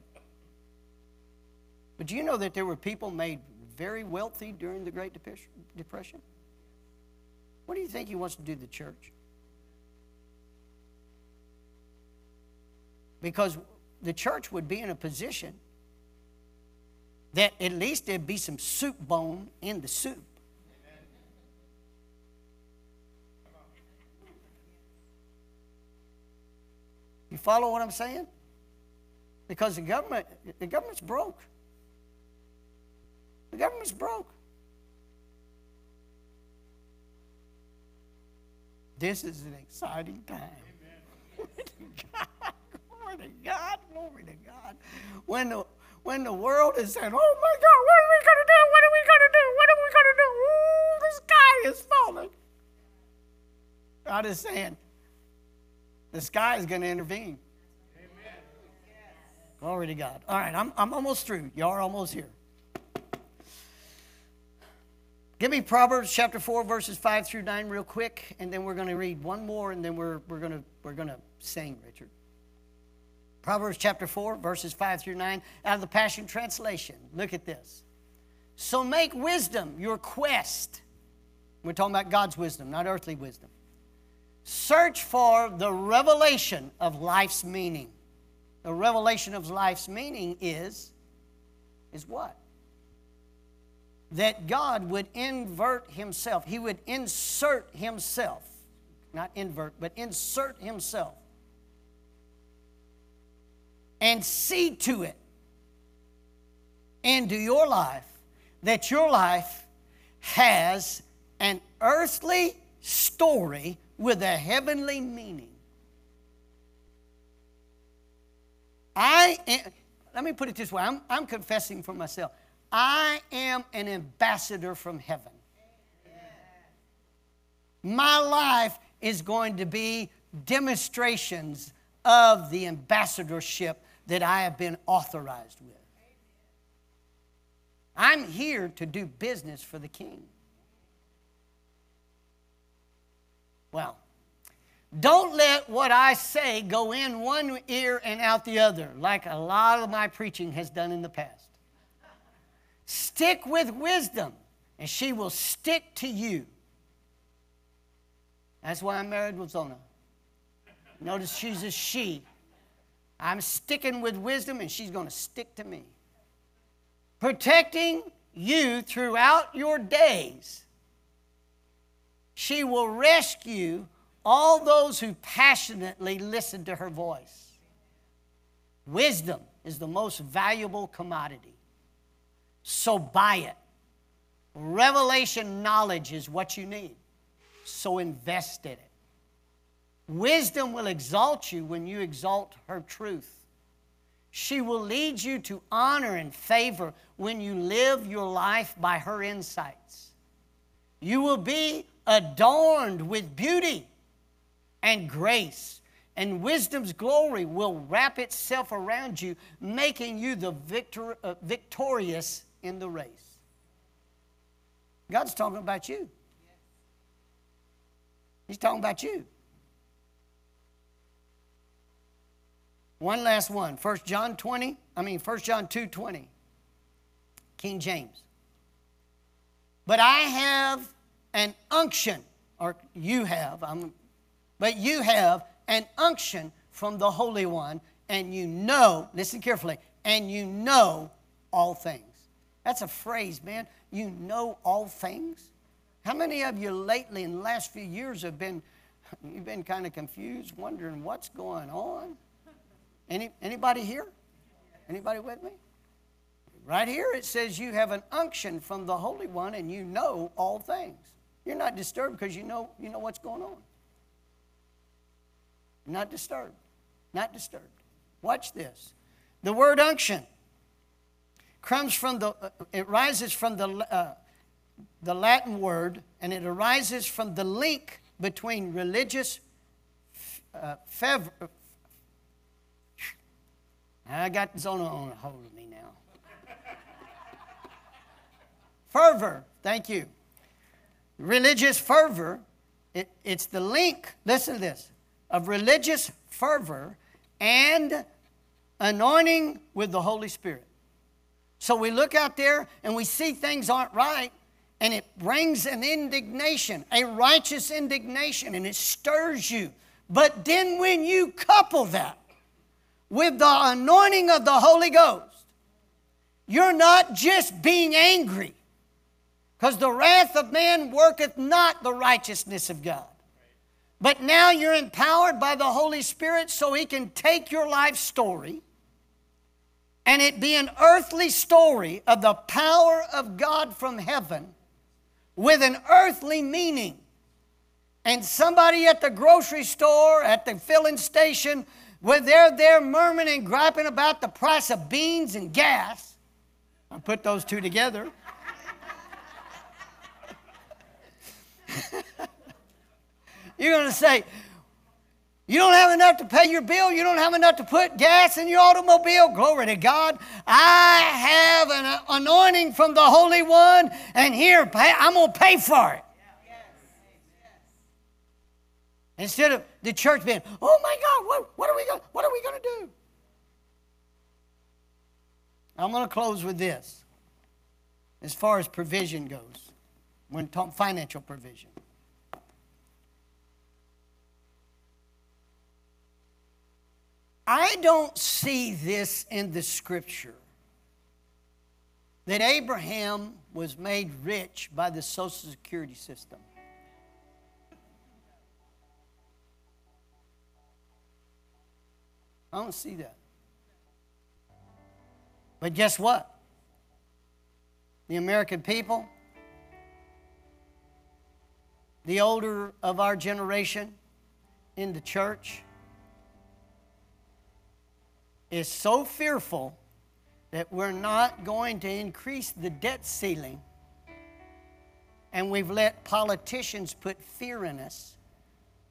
But do you know that there were people made very wealthy during the Great Depression? What do you think he wants to do to the church? Because the church would be in a position that at least there'd be some soup bone in the soup. You follow what I'm saying? Because the government, the government's broke. The government's broke. This is an exciting time. Glory to God. Glory to God. Glory to God. When the when the world is saying, Oh my God, what are we gonna do? What are we gonna do? What are we gonna do? Ooh, the sky is falling. God is saying, the sky is going to intervene. Amen. Glory to God. All right, I'm, I'm almost through. Y'all are almost here. Give me Proverbs chapter 4, verses 5 through 9, real quick, and then we're going to read one more, and then we're, we're going we're to sing, Richard. Proverbs chapter 4, verses 5 through 9, out of the Passion Translation. Look at this. So make wisdom your quest. We're talking about God's wisdom, not earthly wisdom. Search for the revelation of life's meaning. The revelation of life's meaning is, is what? That God would invert himself. He would insert himself. Not invert, but insert himself. And see to it into your life that your life has an earthly story with a heavenly meaning. I am, let me put it this way I'm, I'm confessing for myself. I am an ambassador from heaven. My life is going to be demonstrations of the ambassadorship that I have been authorized with. I'm here to do business for the king. Well, don't let what I say go in one ear and out the other, like a lot of my preaching has done in the past. Stick with wisdom, and she will stick to you. That's why I'm married with Zona. Notice she's a she. I'm sticking with wisdom, and she's going to stick to me. Protecting you throughout your days. She will rescue all those who passionately listen to her voice. Wisdom is the most valuable commodity. So buy it. Revelation knowledge is what you need. So invest in it. Wisdom will exalt you when you exalt her truth. She will lead you to honor and favor when you live your life by her insights. You will be adorned with beauty and grace, and wisdom's glory will wrap itself around you, making you the victor, uh, victorious in the race. God's talking about you. He's talking about you. One last one. 1 John 20, I mean 1 John 2 20. King James. But I have an unction, or you have, I'm, but you have an unction from the Holy One, and you know, listen carefully, and you know all things. That's a phrase, man. You know all things. How many of you lately in the last few years have been, you've been kind of confused, wondering what's going on? Any, anybody here? Anybody with me? Right here it says you have an unction from the Holy One and you know all things. You're not disturbed because you know, you know what's going on. Not disturbed. Not disturbed. Watch this. The word unction comes from the, uh, it rises from the, uh, the Latin word and it arises from the link between religious uh, I got Zona on hold of me now. fervor, thank you. Religious fervor, it, it's the link, listen to this, of religious fervor and anointing with the Holy Spirit. So we look out there and we see things aren't right, and it brings an indignation, a righteous indignation, and it stirs you. But then when you couple that with the anointing of the Holy Ghost, you're not just being angry, because the wrath of man worketh not the righteousness of God. But now you're empowered by the Holy Spirit so He can take your life story and it be an earthly story of the power of God from heaven with an earthly meaning. And somebody at the grocery store, at the filling station, where they're there murmuring and griping about the price of beans and gas. I put those two together. You're going to say, you don't have enough to pay your bill. You don't have enough to put gas in your automobile. Glory to God. I have an anointing from the Holy One, and here, I'm going to pay for it. Instead of the church being, oh my God, what, what are we going are we going to do? I'm going to close with this. As far as provision goes, when financial provision. I don't see this in the scripture that Abraham was made rich by the Social Security system. I don't see that. But guess what? The American people, the older of our generation in the church, is so fearful that we're not going to increase the debt ceiling. And we've let politicians put fear in us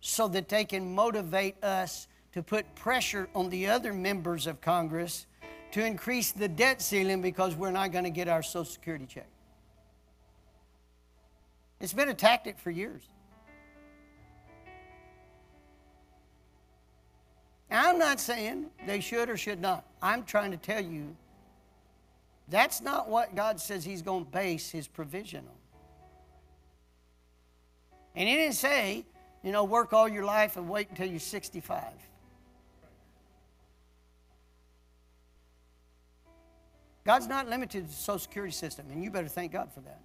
so that they can motivate us to put pressure on the other members of Congress to increase the debt ceiling because we're not going to get our Social Security check. It's been a tactic for years. I'm not saying they should or should not. I'm trying to tell you that's not what God says He's going to base His provision on. And He didn't say you know, work all your life and wait until you're 65. God's not limited to the Social Security system, and you better thank God for that.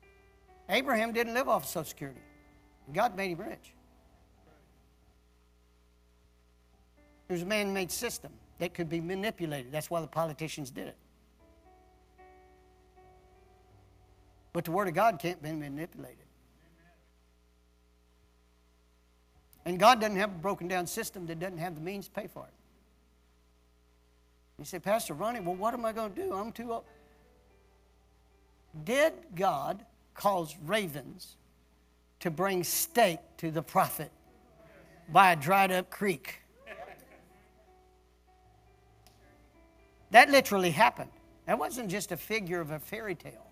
Amen. Abraham didn't live off of Social Security. God made him rich. It was a man made system that could be manipulated. That's why the politicians did it. But the Word of God can't be manipulated. And God doesn't have a broken down system that doesn't have the means to pay for it. You say, Pastor Ronnie, well, what am I going to do? I'm too old. Did God cause ravens to bring steak to the prophet by a dried up creek? That literally happened. That wasn't just a figure of a fairy tale.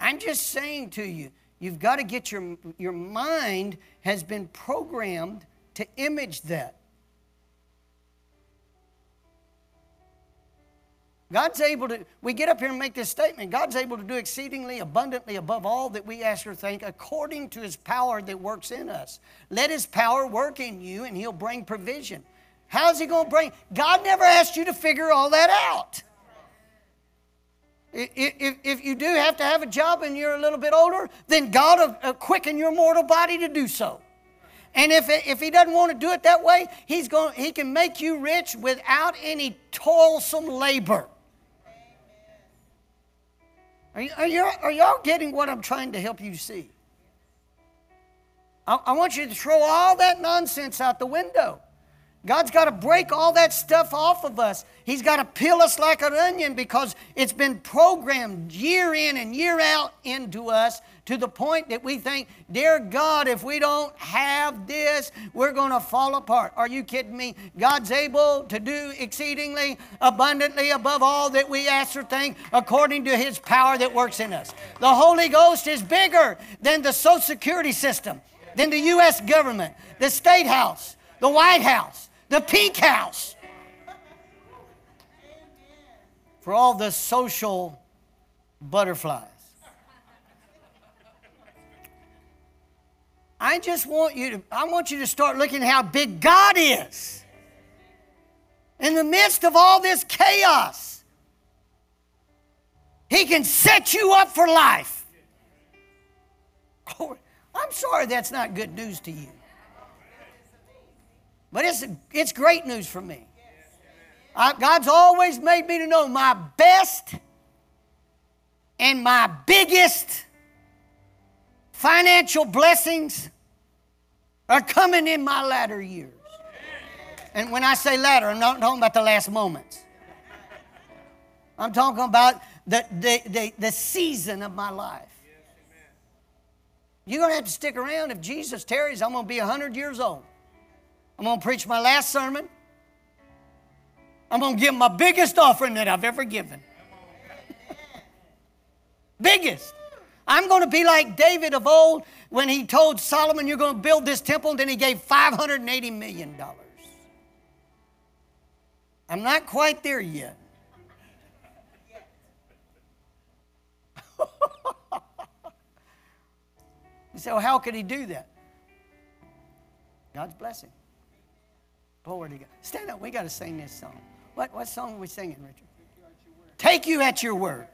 I'm just saying to you, you've got to get your, your mind has been programmed to image that. God's able to, we get up here and make this statement God's able to do exceedingly abundantly above all that we ask or think according to his power that works in us. Let his power work in you and he'll bring provision. How's he going to bring? God never asked you to figure all that out. If, if you do have to have a job and you're a little bit older, then God will uh, quicken your mortal body to do so. And if, if he doesn't want to do it that way, he's going, he can make you rich without any toilsome labor. Are, you, are, you, are y'all getting what I'm trying to help you see? I, I want you to throw all that nonsense out the window. God's got to break all that stuff off of us. He's got to peel us like an onion because it's been programmed year in and year out into us to the point that we think, Dear God, if we don't have this, we're going to fall apart. Are you kidding me? God's able to do exceedingly abundantly above all that we ask or think according to His power that works in us. The Holy Ghost is bigger than the Social Security system, than the U.S. government, the State House, the White House the pink house. For all the social butterflies. I just want you to, I want you to start looking how big God is. In the midst of all this chaos, He can set you up for life. I'm sorry that's not good news to you. But it's, it's great news for me. I, God's always made me to know my best and my biggest financial blessings are coming in my latter years. And when I say latter, I'm not talking about the last moments. I'm talking about the, the, the, the season of my life. You're going to have to stick around. If Jesus tarries, I'm going to be 100 years old. I'm going to preach my last sermon. I'm going to give my biggest offering that I've ever given. biggest. I'm going to be like David of old when he told Solomon, You're going to build this temple, and then he gave $580 million. I'm not quite there yet. you say, Well, how could he do that? God's blessing. Glory to God. Stand up. We got to sing this song. What, what song are we singing, Richard? Take you at your word.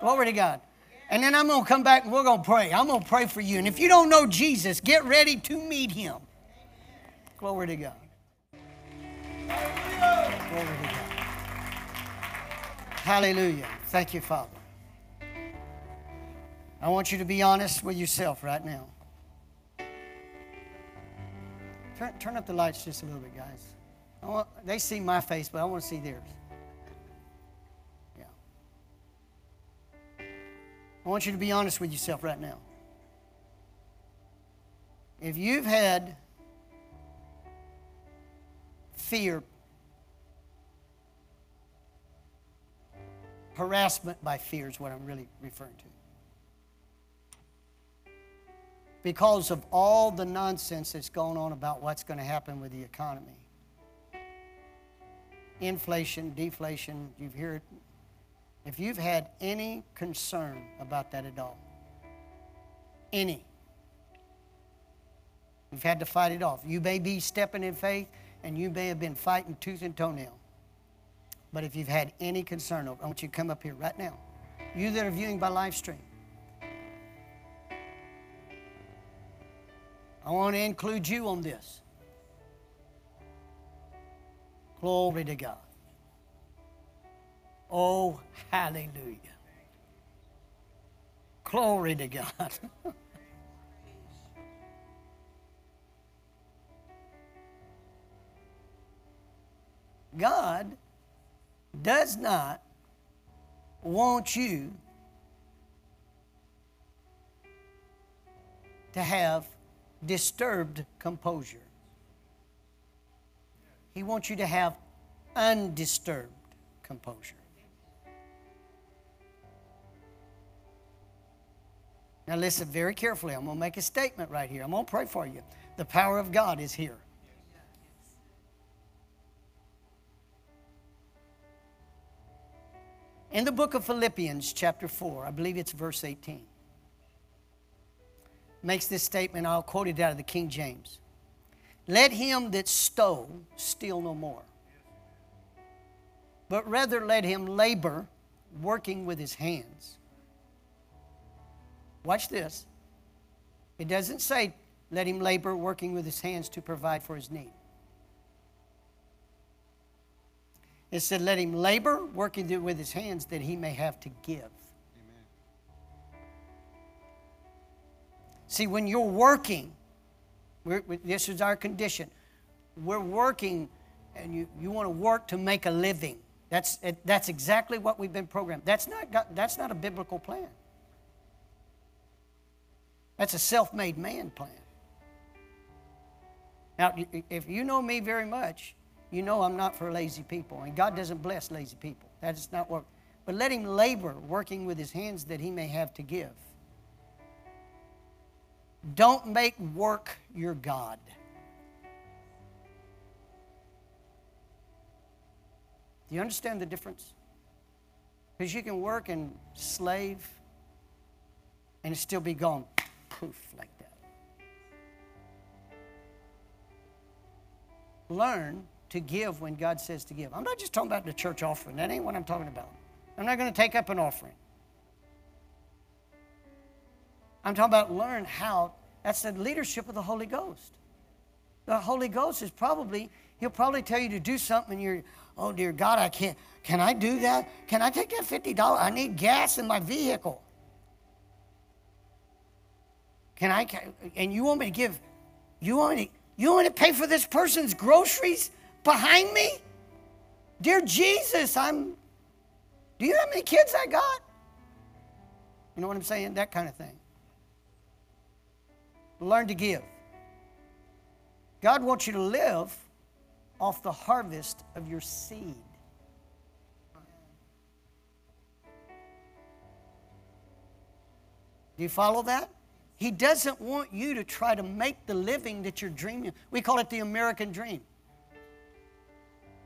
Glory to God. And then I'm going to come back and we're going to pray. I'm going to pray for you. And if you don't know Jesus, get ready to meet him. Glory to God. Glory to God. Hallelujah. Thank you, Father. I want you to be honest with yourself right now. Turn, turn up the lights just a little bit, guys. Want, they see my face, but I want to see theirs. Yeah. I want you to be honest with yourself right now. If you've had fear, harassment by fear is what I'm really referring to. Because of all the nonsense that's going on about what's going to happen with the economy inflation, deflation, you've heard, if you've had any concern about that at all, Any. You've had to fight it off. You may be stepping in faith and you may have been fighting tooth and toenail. But if you've had any concern, over I want you to come up here right now. You that are viewing by live stream, I want to include you on this. Glory to God. Oh, hallelujah. Glory to God. God does not want you to have disturbed composure. He wants you to have undisturbed composure. Now, listen very carefully. I'm going to make a statement right here. I'm going to pray for you. The power of God is here. In the book of Philippians, chapter 4, I believe it's verse 18, makes this statement. I'll quote it out of the King James. Let him that stole steal no more, but rather let him labor, working with his hands. Watch this. It doesn't say, let him labor, working with his hands to provide for his need. It said, Let him labor, working with his hands, that he may have to give. Amen. See, when you're working, this is our condition. We're working, and you, you want to work to make a living. That's, that's exactly what we've been programmed. That's not, that's not a biblical plan. That's a self made man plan. Now, if you know me very much, you know I'm not for lazy people. And God doesn't bless lazy people. That is not work. But let him labor, working with his hands that he may have to give. Don't make work your God. Do you understand the difference? Because you can work and slave and still be gone poof like that. Learn to give when God says to give. I'm not just talking about the church offering. That ain't what I'm talking about. I'm not going to take up an offering. I'm talking about learn how. That's the leadership of the Holy Ghost. The Holy Ghost is probably, he'll probably tell you to do something and you're, oh dear God, I can't. Can I do that? Can I take that $50? I need gas in my vehicle. Can I, and you want me to give, you want me to, you want me to pay for this person's groceries? behind me? Dear Jesus, I'm. Do you know how many kids I got? You know what I'm saying? That kind of thing. Learn to give. God wants you to live off the harvest of your seed. Do you follow that? He doesn't want you to try to make the living that you're dreaming. We call it the American dream.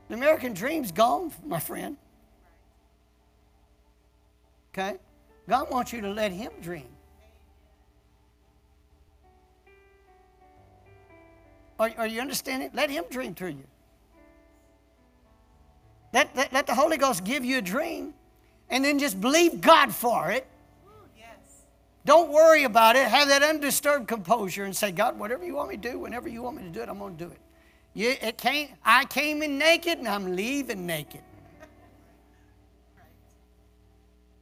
The American dream's gone, my friend. Okay? God wants you to let Him dream. Are, are you understanding? Let Him dream through you. Let, let, let the Holy Ghost give you a dream and then just believe God for it. Don't worry about it. Have that undisturbed composure and say, God, whatever you want me to do, whenever you want me to do it, I'm going to do it. You, it came, I came in naked and I'm leaving naked.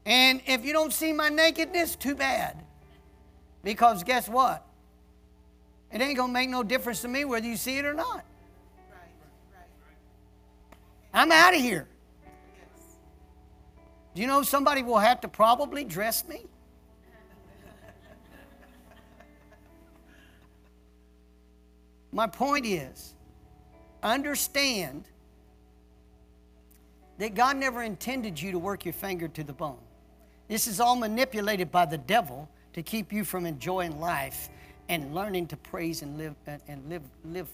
And if you don't see my nakedness, too bad. Because guess what? It ain't going to make no difference to me whether you see it or not. I'm out of here. Do you know somebody will have to probably dress me? My point is, understand that God never intended you to work your finger to the bone. This is all manipulated by the devil to keep you from enjoying life and learning to praise and live and live live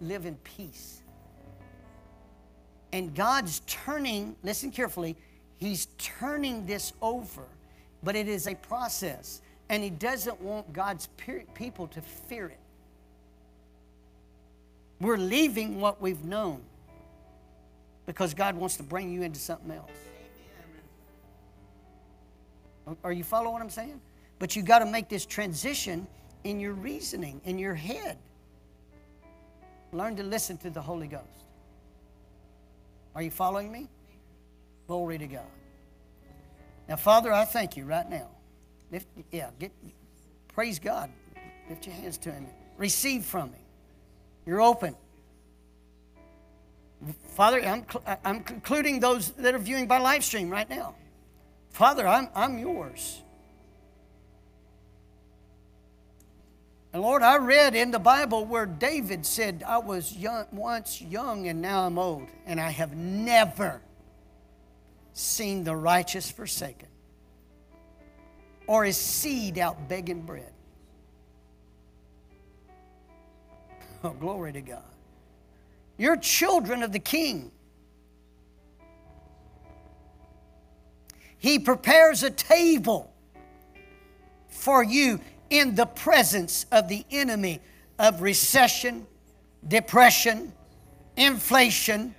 live in peace. And God's turning, listen carefully, he's turning this over, but it is a process. And He doesn't want God's people to fear it. We're leaving what we've known because God wants to bring you into something else. Are you following what I'm saying? But you got to make this transition in your reasoning, in your head. Learn to listen to the Holy Ghost. Are you following me? Glory to God. Now, Father, I thank you right now. Lift, yeah, get, praise God. Lift your hands to Him. Receive from Him. You're open. Father, I'm, I'm concluding those that are viewing by live stream right now. Father, I'm, I'm yours. And Lord, I read in the Bible where David said, I was young, once young and now I'm old, and I have never seen the righteous forsaken or his seed out begging bread. Oh, glory to God. You're children of the King. He prepares a table for you in the presence of the enemy of recession, depression, inflation,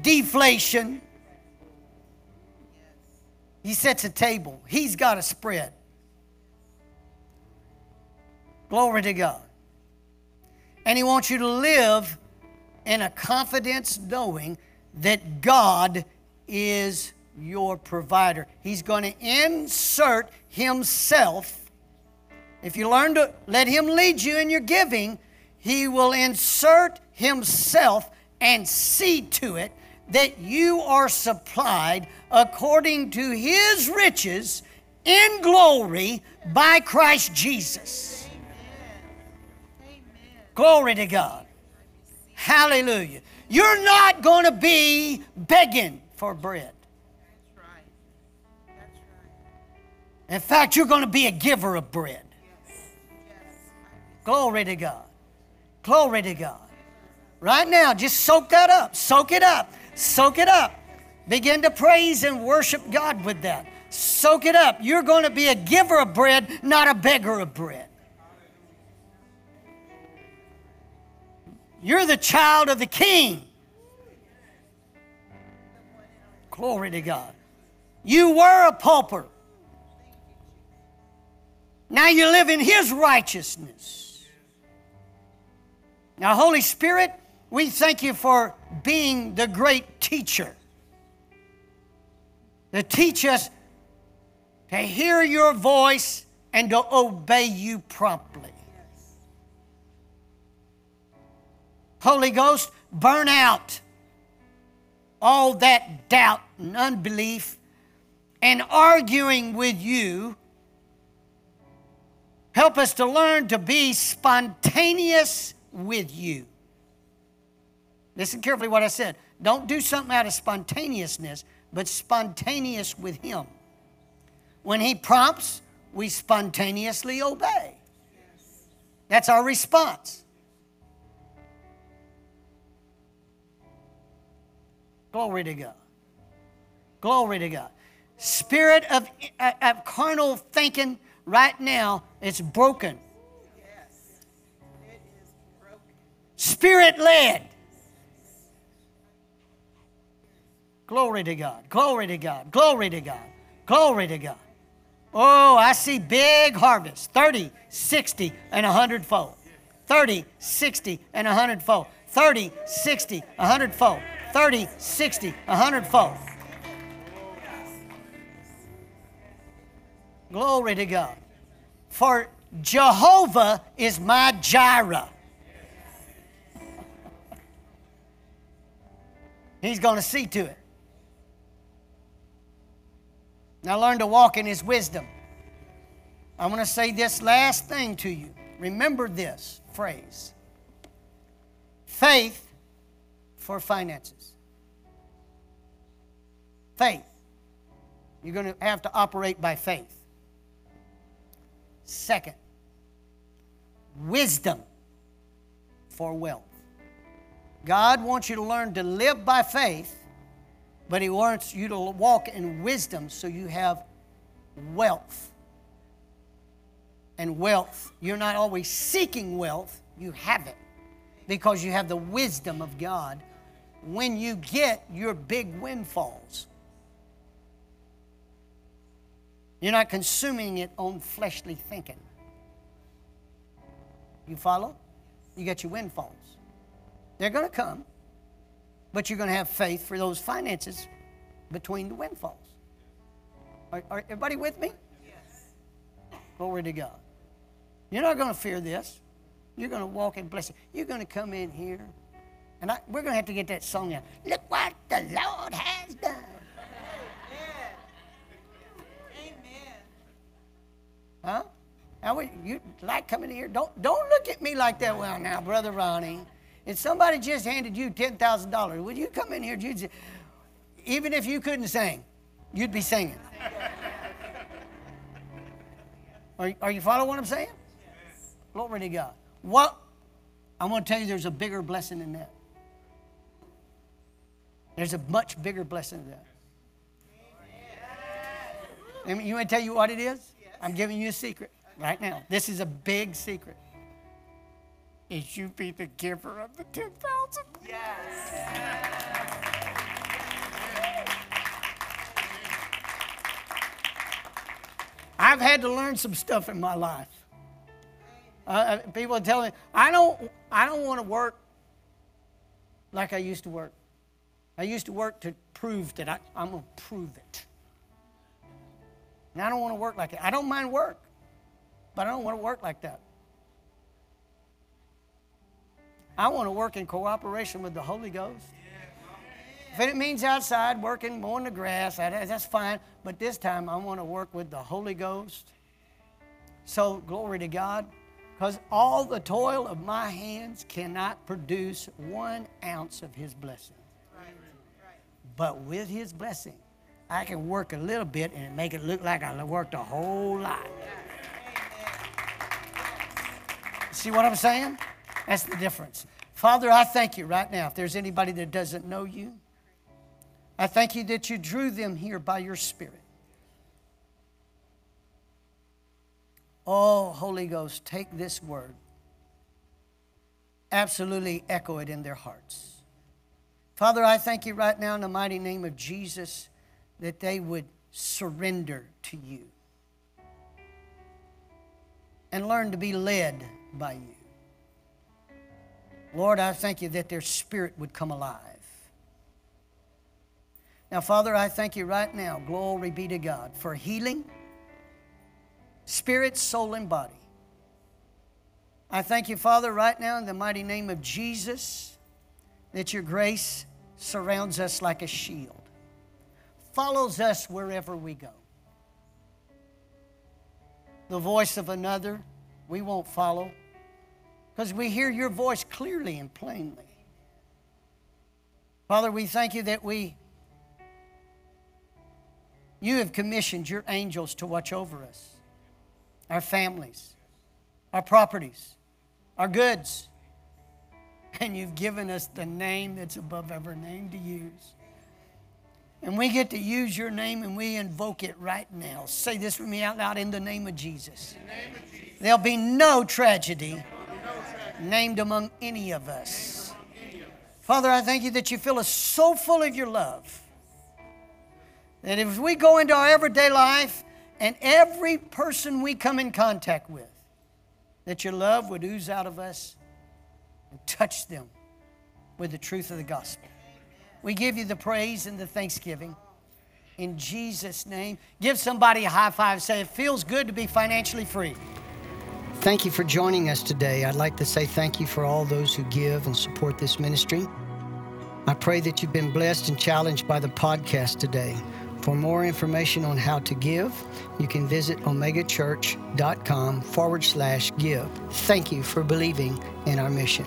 deflation. He sets a table, He's got a spread. Glory to God. And He wants you to live in a confidence knowing that God is your provider. He's going to insert Himself if you learn to let Him lead you in your giving, He will insert Himself and see to it that you are supplied according to His riches in glory by Christ Jesus. Amen. Glory to God. Hallelujah. You're not going to be begging for bread. That's right. That's right. In fact, you're going to be a giver of bread. Glory to God. Glory to God. Right now, just soak that up. Soak it up. Soak it up. Begin to praise and worship God with that. Soak it up. You're going to be a giver of bread, not a beggar of bread. You're the child of the king. Glory to God. You were a pauper. Now you live in his righteousness. Now, Holy Spirit, we thank you for being the great teacher. To teach us to hear your voice and to obey you promptly. Holy Ghost, burn out all that doubt and unbelief and arguing with you. Help us to learn to be spontaneous with you. Listen carefully what I said. Don't do something out of spontaneousness, but spontaneous with Him. When He prompts, we spontaneously obey. That's our response. Glory to God. Glory to God. Spirit of, of carnal thinking right now, it's broken. Spirit led. Glory to God. Glory to God. Glory to God. Glory to God. Oh, I see big harvest 30, 60, and 100 fold. 30, 60, and 100 fold. 30, 60, 100 fold. 30, 60, 100 fold. Glory to God. For Jehovah is my Jireh. He's going to see to it. Now learn to walk in His wisdom. I want to say this last thing to you. Remember this phrase faith for finances. Faith. You're going to have to operate by faith. Second, wisdom for wealth. God wants you to learn to live by faith, but He wants you to walk in wisdom so you have wealth. and wealth. You're not always seeking wealth, you have it because you have the wisdom of God. When you get your big windfalls, you're not consuming it on fleshly thinking. You follow? You get your windfalls. They're going to come, but you're going to have faith for those finances between the windfalls. Are, are everybody with me? Yes. Glory to God. You're not going to fear this. You're going to walk in blessing. You're going to come in here, and I, we're going to have to get that song out. Look what the Lord has done. Huh? Now, you like coming here? Don't don't look at me like that. Well, now, brother Ronnie, if somebody just handed you ten thousand dollars, would you come in here? You'd, even if you couldn't sing, you'd be singing. are, are you following what I'm saying? Yes. Glory to God. What? I'm going to tell you, there's a bigger blessing than that. There's a much bigger blessing than that. Amen. You want to tell you what it is? I'm giving you a secret right now. This is a big secret. Is you be the giver of the 10,000? Yes. I've had to learn some stuff in my life. Uh, uh people tell me, I don't, I don't want to work like I used to work. I used to work to prove that I, I'm going to prove it. And I don't want to work like that. I don't mind work, but I don't want to work like that. I want to work in cooperation with the Holy Ghost. If it means outside working, mowing the grass, that's fine. But this time I want to work with the Holy Ghost. So, glory to God. Because all the toil of my hands cannot produce one ounce of His blessing. But with His blessing, I can work a little bit and make it look like I worked a whole lot. See what I'm saying? That's the difference. Father, I thank you right now. If there's anybody that doesn't know you, I thank you that you drew them here by your Spirit. Oh, Holy Ghost, take this word, absolutely echo it in their hearts. Father, I thank you right now in the mighty name of Jesus that they would surrender to you and learn to be led by you. Lord, I thank you that their spirit would come alive. Now, Father, I thank you right now, glory be to God, for healing, spirit, soul, and body. I thank you, Father, right now in the mighty name of Jesus, that your grace surrounds us like a shield follows us wherever we go. The voice of another, we won't follow because we hear your voice clearly and plainly. Father, we thank you that we you have commissioned your angels to watch over us, our families, our properties, our goods. And you've given us the name that's above every name to use. And we get to use your name and we invoke it right now. Say this with me out loud in the name of Jesus. Name of Jesus. There'll be no tragedy named among any of us. Father, I thank you that you fill us so full of your love that if we go into our everyday life and every person we come in contact with, that your love would ooze out of us and touch them with the truth of the gospel. We give you the praise and the thanksgiving. In Jesus' name. Give somebody a high five. Say, it feels good to be financially free. Thank you for joining us today. I'd like to say thank you for all those who give and support this ministry. I pray that you've been blessed and challenged by the podcast today. For more information on how to give, you can visit omegachurch.com forward slash give. Thank you for believing in our mission.